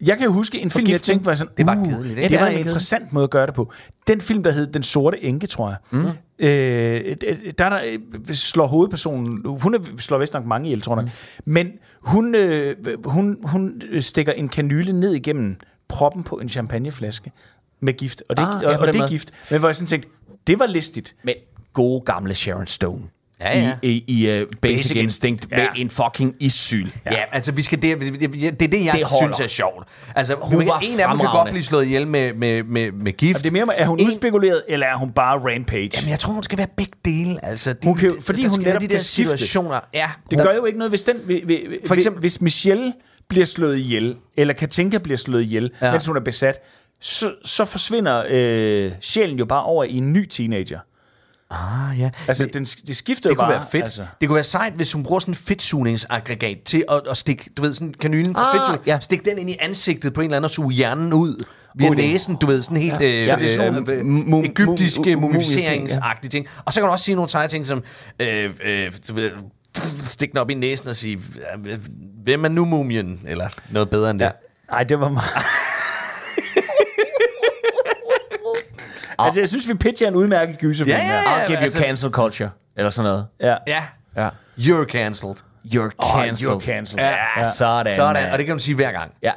Jeg kan huske en film, jeg tænkte var sådan, Det var uh, kedeligt, Ja, det var er en interessant måde at gøre det på. Den film, der hed Den Sorte Enke, tror jeg. Mm. Øh, der, er der øh, slår hovedpersonen, hun slår vist nok mange ihjel, tror jeg. Mm. Men hun, øh, hun, hun stikker en kanyle ned igennem proppen på en champagneflaske med gift. Og det, Ah, ah, ja, og, og det er gift. Men hvor jeg sådan tænkte, det var listigt. Med gode gamle Sharon Stone. Ja, ja. I, i, i uh, Basic, Basic Instinct Ja. med en fucking issyl. Ja. ja, altså vi skal det, det, det, det er det, jeg Det holder. synes er sjovt. Altså, Hun hun var en af dem kan godt blive slået ihjel med, med, med, med gift. Og det er mere, er hun En- udspekuleret, eller er hun bare rampage? Jamen, jeg tror, hun skal være begge dele. Altså, de, Hun kan jo- fordi der hun netop de der situationer. Ja, Det gør jo ikke noget, hvis, den, hvis, For eksempel- hvis Michelle bliver slået ihjel, eller Katinka bliver slået ihjel, ja. mens hun er besat, så, så forsvinder øh, sjælen jo bare over i en ny teenager. Ah, ja. Altså, det, den, det skifter det jo kunne bare. være fedt. Altså. Det kunne være sejt, hvis hun bruger sådan en fedtsugningsaggregat til at, at stikke, du ved, sådan kanylen for Ah, fedtsugning. ja. Stik den ind i ansigtet på en eller anden og suge hjernen ud via idé. næsen, du ved, sådan helt ja. øh, sådan øh, nogle, øh, egyptiske mu- mumificeringsagtige ting. Og så kan du også sige nogle seje ting som, øh, øh, du ved, stik den op i næsen og sige, øh, hvem er nu mumien? Eller noget bedre end det. Ja. Ej, det var meget... altså, jeg synes, vi pitcher en udmærket gyserfilm Ja, ja, her. ja. I'll give you altså- cancel culture. Eller sådan noget. Ja. Ja. Ja. You're cancelled. You're Oh, cancelled. you're cancelled. Ja, Ja. Sådan. Sådan, og det kan du sige hver gang. Ja.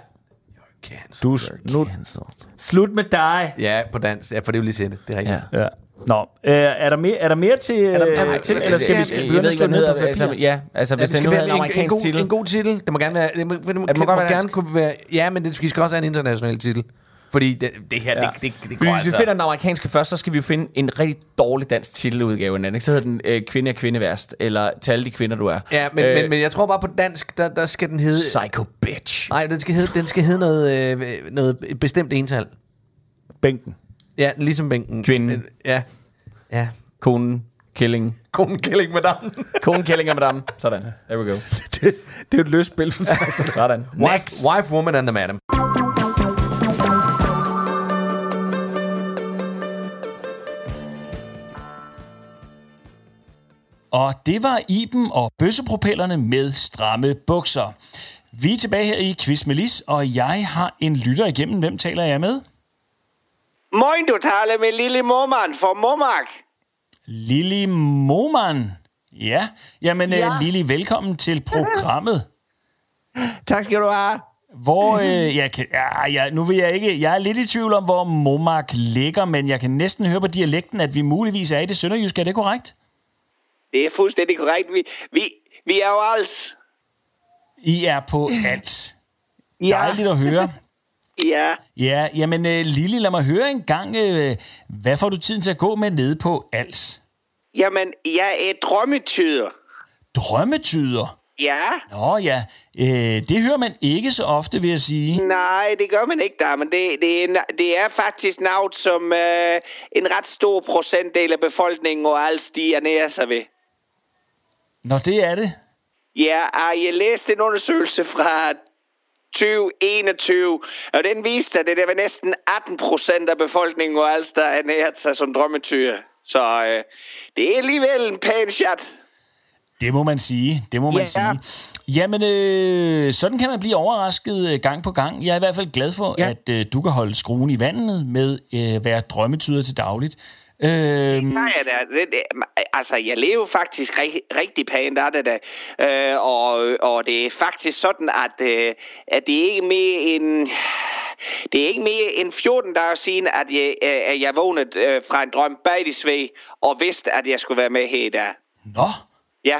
Cancelled. Du, nu, Cancelled. slut med dig. Ja, på dansk. Ja, for det er jo lige set. Det er rigtigt. Ja. Ja. Nå, øh, er, der mere, er der mere til, øh, der- til øh, eller skal ja, vi skal jeg begynde Jeg ved at ikke, hvad skrive ned på? Altså, ja, altså hvis det den nu skal havde en være en, en, amerikansk god, titel. en god titel. Det må gerne være... Det må, det må, det må, godt være gerne kunne være... Ja, men det skal skal også have en international titel. Fordi det, det her, Ja. det, det, det Hvis går vi altså... finder den amerikanske først, så skal vi jo finde en rigtig dårlig dansk titeludgave af den. Ikke? Så hedder den øh, Kvinde er kvinde værst, eller alle de kvinder, du er. Ja, men, Øh, men, men jeg tror bare på dansk, der, der skal den hedde... Psycho bitch. Nej, den skal hedde, den skal hedde noget, øh, noget bestemt ental. Bænken. Ja, ligesom bænken. Kvinden. Men- Ja. Ja. Konen, Killing. Konen Killing Madame. Konen, Killing Madame. Sådan. There we go. Det, det er et løst spil for sig. Sådan. Wife, wife, woman and the madam. Og det var Iben og bøssepropellerne med stramme bukser. Vi er tilbage her i Quiz med Lis, og jeg har en lytter igennem. Hvem taler jeg med? Moin, du taler med Lille Mormand fra Mormark. Lili Moman. Ja, jamen ja. Ja. Lili, velkommen til programmet. Tak skal du have. Hvor, øh, jeg kan, ja, ja, nu vil jeg ikke, jeg er lidt i tvivl om, hvor Momark ligger, men jeg kan næsten høre på dialekten, at vi muligvis er i det sønderjyske. Er det korrekt? Det er fuldstændig korrekt. Vi, vi, vi er jo alls. I er på alt. Ja. Dejligt at høre. Ja. Ja, jamen øh, Lili, lad mig høre en gang, øh, hvad får du tiden til at gå med nede på Als? Jamen, jeg er drømmetyder. Drømmetyder? Ja. Nå ja, øh, det hører man ikke så ofte, vil jeg sige. Nej, det gør man ikke der, men det, det, er, det er faktisk noget, som øh, en ret stor procentdel af befolkningen og alls, de ernærer sig ved. Nå, det er det. Ja, og jeg læste en undersøgelse fra 2021, og den viste, at det var næsten 18 procent af befolkningen og alls, der ernæret sig som drømmetyre. Så øh, det er alligevel en pæn chat. Det må man sige. Det må man Ja. sige. Jamen, øh, sådan kan man blive overrasket øh, gang på gang. Jeg er i hvert fald glad for, ja. Ja. at øh, du kan holde skruen i vandet med at øh, være drømmetyder til dagligt. Øh, Nej, det, er- det, det, altså, jeg lever faktisk rig, rigtig pænt af det da. Øh, og, og det er faktisk sådan, at, øh, at det er ikke mere end... Det er ikke mere end 14 dage siden, at jeg, øh, at jeg vågnede øh, fra en drøm bag i sved, og vidste, at jeg skulle være med her i dag. nå, Ja,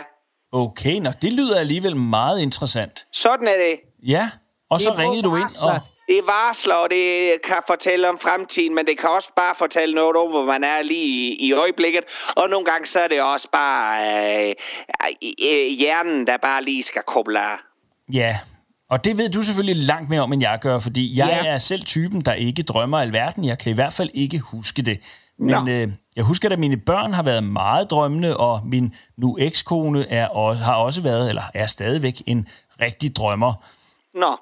okay. Nå, det lyder alligevel meget interessant. sådan er det. Ja, og så ringede du ind. Og, Det er varsler, og det kan fortælle om fremtiden, men det kan også bare fortælle noget om, hvor man er lige i, i øjeblikket. Og nogle gange så er det også bare øh, øh, hjernen, der bare lige skal koble af. ja, og det ved du selvfølgelig langt mere om, end jeg gør, fordi jeg Ja. er selv typen, der ikke drømmer alverden. Jeg kan i hvert fald ikke huske det. Men Nå. øh, jeg husker, at mine børn har været meget drømmende, og min nu ekskone er også, har også været, eller er stadigvæk, en rigtig drømmer. Nå.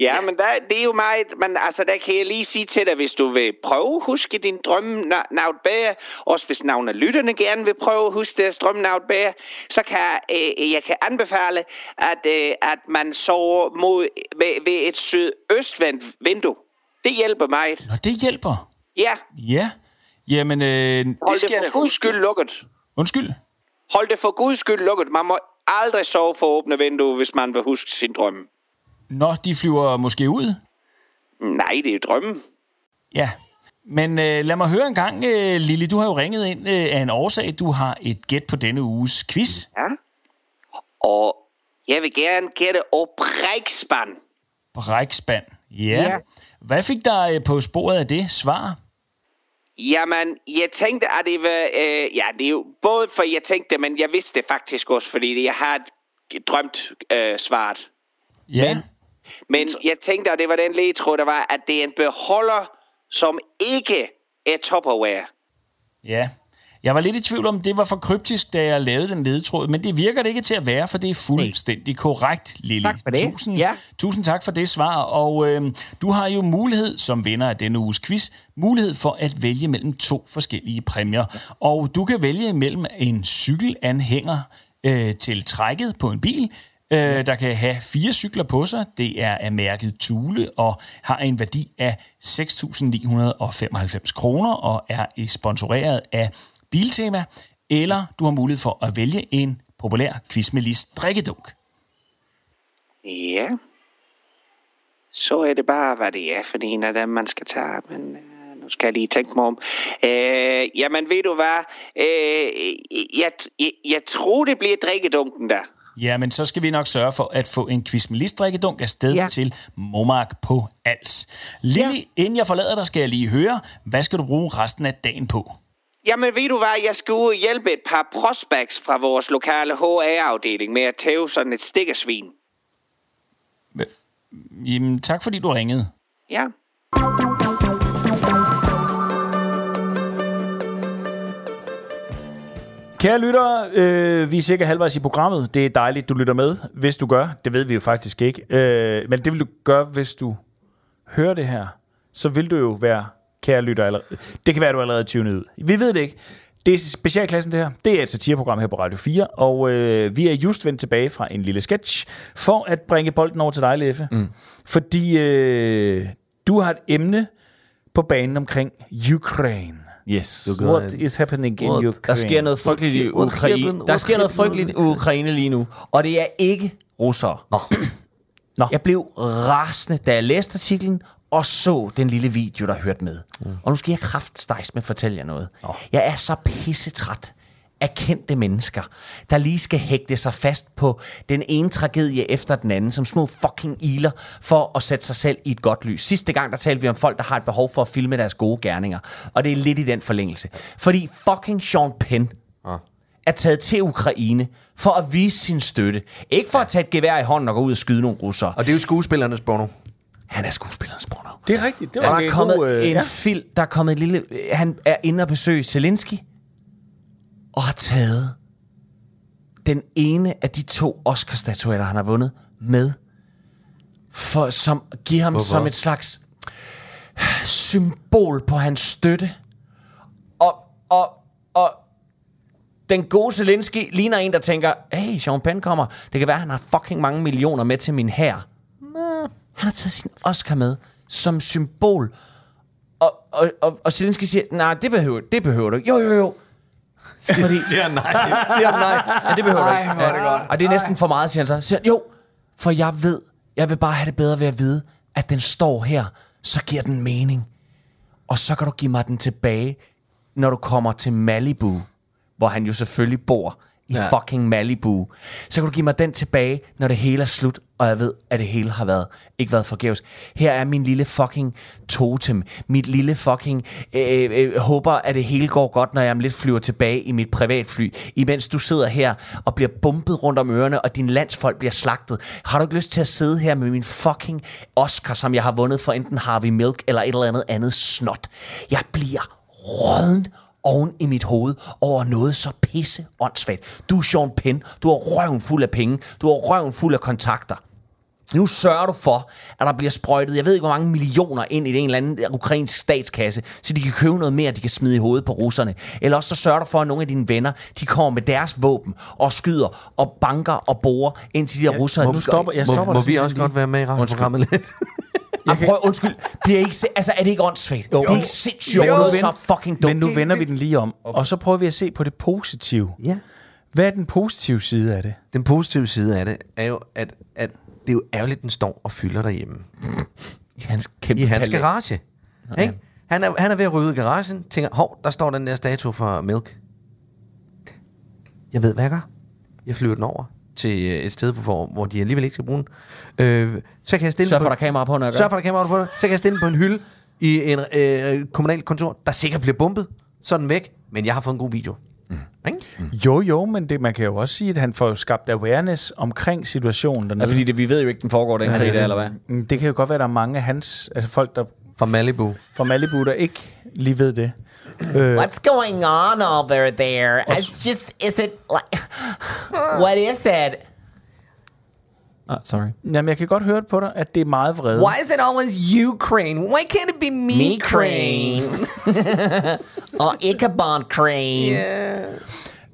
Ja, men der, det er jo meget, men altså, der kan jeg lige sige til dig, hvis du vil prøve at huske din drømmenavn bedre, også hvis navn af lytterne gerne vil prøve at huske deres drømmenavn bedre, så kan øh, jeg kan anbefale, at, øh, at man sover mod, ved, ved et sydøstvendt vindue. Det hjælper meget. Nå, det hjælper. Ja, Ja. Jamen, øh, hold det, det for guds skyld lukket. undskyld. Hold det for guds skyld lukket. Man må aldrig sove for åbne vindue, hvis man vil huske sin drømme. Nå, de flyver måske ud. Nej, det er jo drømmen. Ja. Men øh, lad mig høre en gang, øh, Lili. Du har jo ringet ind øh, af en årsag. Du har et gæt på denne uges quiz. Ja. Og jeg vil gerne gætte oprækspand. Brækspand. Ja. Ja. Hvad fik der øh, på sporet af det svar? Jamen, jeg tænkte, at det var... Øh, ja, det er jo både for, jeg tænkte, men jeg vidste det faktisk også, fordi jeg har drømt øh, svaret. Ja. Men- Men jeg tænkte, at det var den ledtråd, der var, at det er en beholder, som ikke er Tupperware. Ja. Jeg var lidt i tvivl om, det var for kryptisk, da jeg lavede den ledetråd, men det virker det ikke til at være, for det er fuldstændig korrekt, Lili. Tak for det. Tusind, Ja. tusind tak for det svar, og øh, du har jo mulighed, som vinder af denne uges quiz, mulighed for at vælge mellem to forskellige præmier. Og du kan vælge mellem en cykelanhænger øh, til trækket på en bil, øh, der kan have fire cykler på sig. Det er af mærket Thule og har en værdi af 6.995 kroner og er sponsoreret af Biltema. Eller du har mulighed for at vælge en populær quiz med lis drikkedunk. Ja. Så er det bare, hvad det er for en af dem, man skal tage. Men øh, nu skal jeg lige tænke mig om. Øh, jamen, ved du hvad? Øh, jeg, jeg, jeg tror, det bliver drikkedunken der. Ja, men så skal vi nok sørge for at få en quiz med lis drikkedunk afsted ja. Ja. til Momark på Als. Lili, ja. inden jeg forlader dig, skal jeg lige høre, hvad skal du bruge resten af dagen på? Jamen, ved du hvad? Jeg skal ud og hjælpe et par prospects fra vores lokale HR-afdeling med at tæve sådan et stikkersvin. Jamen, tak fordi du ringede. Ja. Kære lyttere, øh, vi er cirka halvvejs i programmet. Det er dejligt, du lytter med, hvis du gør. Det ved vi jo faktisk ikke. Øh, men det vil du gøre, hvis du hører det her. Så vil du jo være kære lytter. Allerede. Det kan være, du er allerede tunet ud. Vi ved det ikke. Det er specialklassen, det her. Det er et satireprogram her på Radio 4, og øh, vi er just vendt tilbage fra en lille sketch, for at bringe bolden over til dig, Leffe. Mm. Fordi øh, du har et emne på banen omkring Ukraine. Yes. What is happening in What- Ukraine? Der sker noget frygteligt i Ukraine. Der sker noget frygteligt i Ukraine lige nu. Og det er ikke russere. Nå. Nå. Jeg blev rasende, da jeg læste artiklen, og så den lille video, der hørte med. Mm. Og nu skal jeg kraftstejs med at fortælle jer noget. Oh. Jeg er så pissetræt af kendte mennesker, der lige skal hægte sig fast på den ene tragedie efter den anden, som små fucking iler, for at sætte sig selv i et godt lys. Sidste gang, der talte vi om folk, der har et behov for at filme deres gode gerninger. Og det er lidt i den forlængelse. Fordi fucking Sean Penn, er taget til Ukraine for at vise sin støtte. Ikke for at tage et gevær i hånden og gå ud og skyde nogle russere. Og det er jo skuespillernes porno. Han er skuespillerens porno. Det er rigtigt. Det Og var der er en kommet god, øh, en ja. film, der er kommet et lille... Han er inde og besøge Zelensky, og har taget den ene af de to Oscar-statuetter, han har vundet, med, for, som giver ham Hvorfor? som et slags symbol på hans støtte. Og, og, og den gode Zelensky ligner en, der tænker, hey, Sean Penn kommer. Det kan være, han har fucking mange millioner med til min hær. Han har taget sin Oscar med som symbol. Og, og, og, og Zelensky siger, nej, det behøver, det behøver du ikke. Jo, jo, jo. Fordi, Siger nej. siger nej. Ja, det behøver du ikke. Ej, hvor er det godt. Og det er næsten for meget, siger han så. Siger han, jo, for jeg ved, jeg vil bare have det bedre ved at vide, at den står her, så giver den mening. Og så kan du give mig den tilbage, når du kommer til Malibu, hvor han jo selvfølgelig bor i Ja. fucking Malibu. Så kan du give mig den tilbage, når det hele er slut, og jeg ved, at det hele har været ikke været forgæves. Her er min lille fucking totem. Mit lille fucking øh, øh, håber, at det hele går godt, når jeg om lidt flyver tilbage i mit privatfly. Imens du sidder her og bliver bumpet rundt om ørerne, og din landsfolk bliver slagtet. Har du ikke lyst til at sidde her med min fucking Oscar, som jeg har vundet for enten Harvey Milk eller et eller andet andet snot? Jeg bliver råden oven i mit hoved over noget så pisse åndssvagt. Du er Sean Penn, du har røven fuld af penge, du har røven fuld af kontakter. Nu sørger du for, at der bliver sprøjtet, jeg ved ikke hvor mange millioner ind i en eller anden ukrainsk statskasse, så de kan købe noget mere, de kan smide i hovedet på russerne. Eller også så sørger du for, at nogle af dine venner, de kommer med deres våben og skyder og banker og borer ind til de der russere. nu De- stopper- jeg Må, stopper må dig vi også lige. godt være med i radioprogrammet lidt? Ah, prøv, undskyld, bliver I ikke, se- altså er det ikke åndssvagt? Jo. Det er ikke sindssygt, Men nu noget så fucking dumt. Men nu vender vi den lige om, og så prøver vi at se på det positive. Ja. Hvad er den positive side af det? Den positive side af det er jo, at, at det er jo ærgerligt, den står og fylder derhjemme. I hans kæmpe I hans palæ. garage. Ikke? Han, er, han er ved at ud i garagen, tænker, hov, der står den der statue for Milk. Jeg ved, hvad jeg gør. Jeg flyver den over til øh, et sted, hvor, hvor de alligevel ikke skal bruge den. Øh, så kan jeg stille Sørg for, på, der er kamera på, når jeg gør Sørg for, der er kamera på det. Så kan jeg stille den på en hylde i en øh, kommunalt kontor, der sikkert bliver bumpet. Så den væk. Men jeg har fået en god video. Mm. Ikke? Jo, jo, men det, man kan jo også sige, at han får jo skabt awareness omkring situationen Ja, dernede. fordi det, vi ved jo ikke, den foregår, den krig der, eller hvad? Mm, Det kan jo godt være, at der er mange af hans, altså folk der Fra Malibu. fra Malibu, der ikke lige ved det. Øh, What's going on over there? It's just, is it like, what is it? Ah, sorry. jamen, jeg kan godt høre på dig, at det er meget vrede. Why is it always Ukraine? Why can't it be me, Me crane. or Ichabod crane.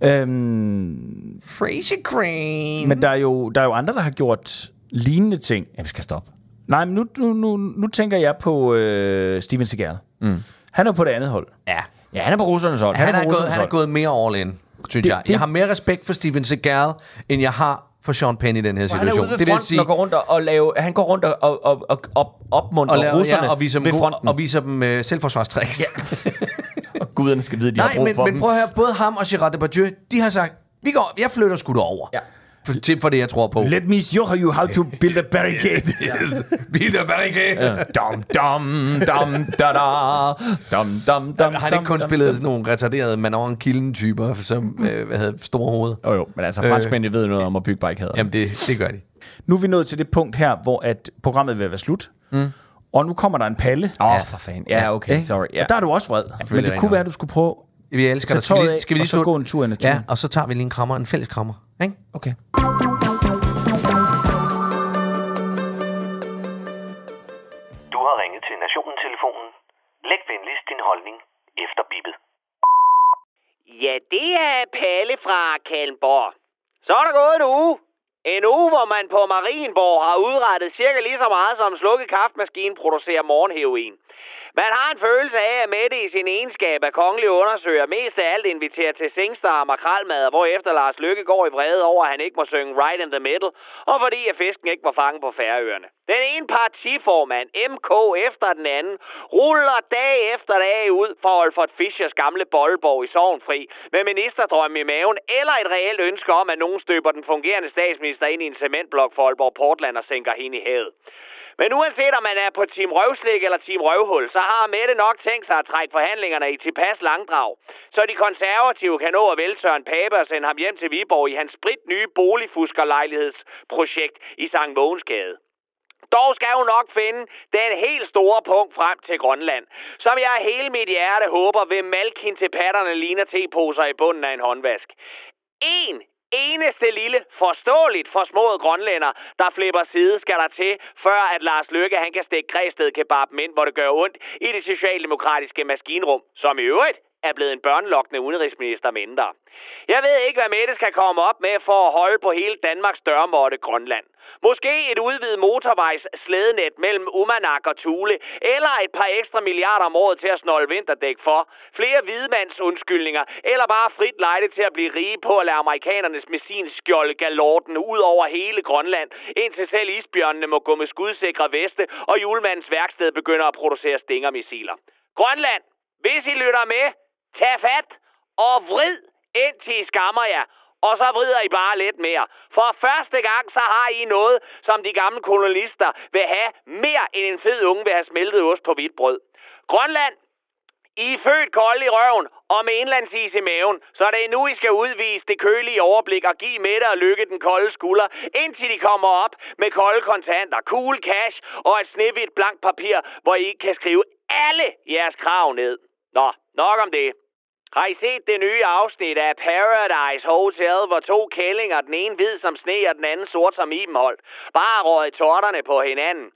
Øhm, Fraser Crane. men der er, jo, der er jo andre, der har gjort lignende ting. Ja, vi skal stoppe. Nej, men nu, nu, nu, nu tænker jeg på øh, Steven Seagal. Mm. Han er på det andet hold. Ja. Ja, han er på russernes hold. Han, er er, på gået, han er gået mere all in, synes Det- jeg. det- Jeg har mere respekt for Steven Seagal, end jeg har for Sean Penn i den her Han er situation. ude ved det vil fronten og går rundt og, og lave, han går rundt og, og, og, og op, opmuntrer og, lave, russerne ja, og viser ved dem, fronten. god, og viser dem uh, selvforsvarstricks. Ja. og guderne skal vide, at de har Nej, brug men, for men dem. prøv at høre, både ham og Gerard Depardieu, de har sagt, vi går, jeg flytter sgu over. Ja. For, til for det, jeg tror på. Let me show you how to build a barricade. Vildt barricade. Dum, dum, dum, da, da. Dum, dum, dum, Har han ikke kun spillet sådan nogle retarderede Manon Kilden-typer, som øh, hvad hedder, store hoved? Jo, jo, men altså, franskmændene ved noget om at bygge barrikader. Jamen, det, det gør de. nu er vi nået til det punkt her, hvor at programmet vil være slut. Mm. Og nu kommer der en palle. Åh, oh, for fanden. Ja, okay, sorry. Ja. Og der er du også vred. Men det kunne være, at du skulle prøve Vi elsker dig. Skal vi lige, skal vi lige og så gå en tur i naturen. Ja, og så tager vi lige en krammer, en fælles krammer. Ikke? Okay. Du har ringet til Nationen-telefonen. Læg venligst din holdning efter bippet. Ja, det er Palle fra Kalmborg. Så er der gået en uge. En uge, hvor man på Marienborg har udrettet cirka lige så meget som slukket kaffemaskine producerer morgenheroin. Man har en følelse af, at Mette i sin egenskab af kongelig undersøger mest af alt inviterer til singstar og makralmad, hvorefter Lars Lykke går i vrede over, at han ikke må synge Right in the Middle, og fordi at fisken ikke var fanget på færøerne. Den ene partiformand, MK efter den anden, ruller dag efter dag ud for Olfert Fischers gamle boldborg i Sovnfri, med ministerdrømme i maven, eller et reelt ønske om, at nogen støber den fungerende statsminister ind i en cementblok for Aalborg Portland og sænker hende i havet. Men uanset om man er på Team Røvslik eller Team Røvhul, så har Mette nok tænkt sig at trække forhandlingerne i tilpas langdrag, så de konservative kan nå at vælge Søren Pape og sende ham hjem til Viborg i hans sprit nye boligfuskerlejlighedsprojekt i Sankt Mogensgade. Dog skal hun nok finde den helt store punkt frem til Grønland, som jeg hele mit hjerte håber vil malke hende til patterne ligner teposer i bunden af en håndvask. En eneste lille forståeligt forsmået grønlænder, der flipper side, skal der til, før at Lars Løkke han kan stikke Græsted kebaben ind, hvor det gør ondt i det socialdemokratiske maskinrum, som i øvrigt er blevet en børnelokkende udenrigsminister mindre. Jeg ved ikke, hvad Mette skal komme op med for at holde på hele Danmarks dørmåtte Grønland. Måske et udvidet motorvejs slædenet mellem Umanak og Thule, eller et par ekstra milliarder om året til at snolde vinterdæk for, flere hvidmandsundskyldninger, eller bare frit lejde til at blive rige på at lade amerikanernes missinskjolde galorten ud over hele Grønland, indtil selv isbjørnene må gå med skudsikre veste, og julemandens værksted begynder at producere stingermissiler. Grønland, hvis I lytter med, tag fat og vrid indtil I skammer jer. Og så vrider I bare lidt mere. For første gang, så har I noget, som de gamle kolonister vil have mere end en fed unge vil have smeltet ost på hvidt brød. Grønland, I er født kold i røven og med indlandsis i maven, så det er nu, I skal udvise det kølige overblik og give Mette og Lykke den kolde skulder, indtil de kommer op med kolde kontanter, cool cash og et snehvidt blankt papir, hvor I kan skrive alle jeres krav ned. Nå, nok om det. Har I set det nye afsnit af Paradise Hotel, hvor to kællinger, den ene hvid som sne og den anden sort som ibenhold, bare røg torterne på hinanden?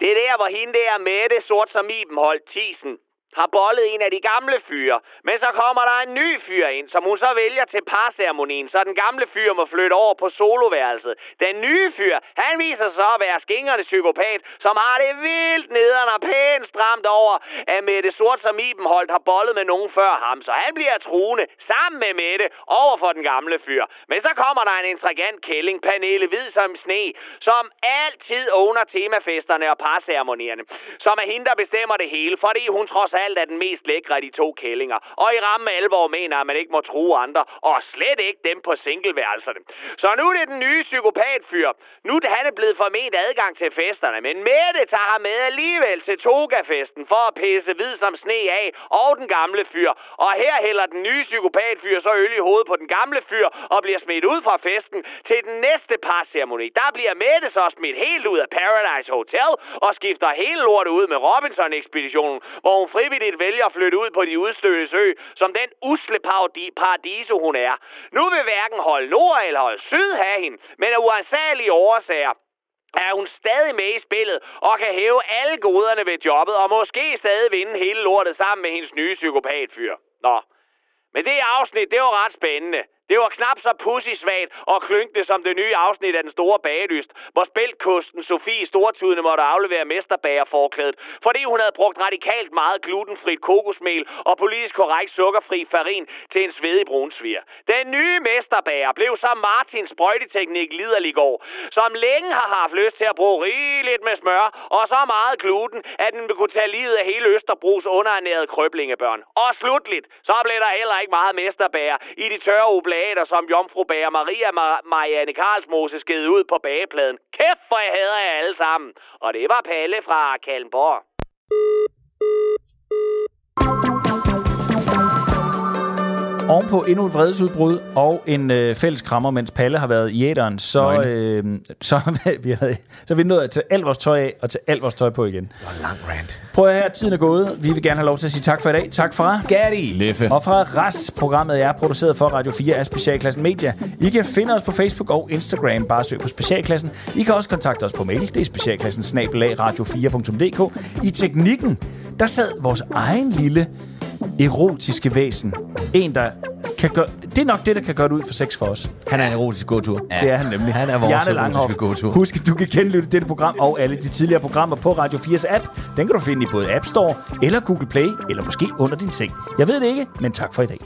Det er der, hvor hende der Mette, sort som Ibenholt, tisen, har bollet en af de gamle fyre. Men så kommer der en ny fyr ind, som hun så vælger til parceremonien, så den gamle fyr må flytte over på soloværelset. Den nye fyr, han viser sig så at være skingerne psykopat, som har det vildt nederen og pænt stramt over, at Mette Sort som Ibenholdt har bollet med nogen før ham. Så han bliver truende sammen med Mette over for den gamle fyr. Men så kommer der en intrigant kælling, Pernille Hvid som sne, som altid owner temafesterne og parceremonierne. Som er hende, der bestemmer det hele, fordi hun trods alt er den mest lækre af de to kællinger. Og i ramme alvor mener, at man ikke må true andre, og slet ikke dem på singleværelserne. Så nu er det den nye psykopatfyr. Nu er han er blevet forment adgang til festerne, men Mette tager ham med alligevel til Togafesten for at pisse hvid som sne af, og den gamle fyr. Og her hælder den nye psykopatfyr så øl i hovedet på den gamle fyr, og bliver smidt ud fra festen til den næste parceremoni. Der bliver Mette så smidt helt ud af Paradise Hotel, og skifter hele lortet ud med Robinson-ekspeditionen, hvor hun frivilligt vælger at flytte ud på de udstødte ø, som den usle paradiso hun er. Nu vil hverken hold nord eller hold syd have hende, men af uansagelige årsager er hun stadig med i spillet og kan hæve alle goderne ved jobbet og måske stadig vinde hele lortet sammen med hendes nye psykopatfyr. Nå, men det afsnit, det var ret spændende. Det var knap så pussysvagt og klynkende som det nye afsnit af Den Store Bagelyst, hvor spæltkosten Sofie Stortudene måtte aflevere mesterbagerforklædet, fordi hun havde brugt radikalt meget glutenfrit kokosmel og politisk korrekt sukkerfri farin til en svedig brunsviger. Den nye mesterbager blev så Martins sprøjteteknik liderlig går, som længe har haft lyst til at bruge rigeligt med smør og så meget gluten, at den vil kunne tage livet af hele Østerbros underernærede krøblingebørn. Og slutligt, så blev der heller ikke meget mesterbager i de tørre oblater, som Jomfru Bager Maria Mar- Marianne Karlsmose skede ud på bagepladen. Kæft, hvor jeg hader jer alle sammen. Og det var Palle fra Kalmborg. Ovenpå endnu et vredesudbrud og en øh, fælles krammer, mens Palle har været i æderen, så, Nøgne. øh, så, har vi, så er vi nået at tage alt vores tøj af og tage alt vores tøj på igen. Lang rant. Prøv at høre, tiden er gået. Vi vil gerne have lov til at sige tak for i dag. Tak fra Gatti. Leffe. Og fra RAS, programmet er produceret for Radio 4 af Specialklassen Media. I kan finde os på Facebook og Instagram. Bare søg på Specialklassen. I kan også kontakte os på mail. Det er specialklassen radio4.dk. I teknikken, der sad vores egen lille erotiske væsen. En, der kan gøre... Det er nok det, der kan gøre det ud for sex for os. Han er en erotisk gåtur. Ja. Det er han nemlig. Han er vores Bjarne erotiske gåtur. Husk, at du kan genlytte dette program og alle de tidligere programmer på Radio 4's app. Den kan du finde i både App Store eller Google Play, eller måske under din seng. Jeg ved det ikke, men tak for i dag.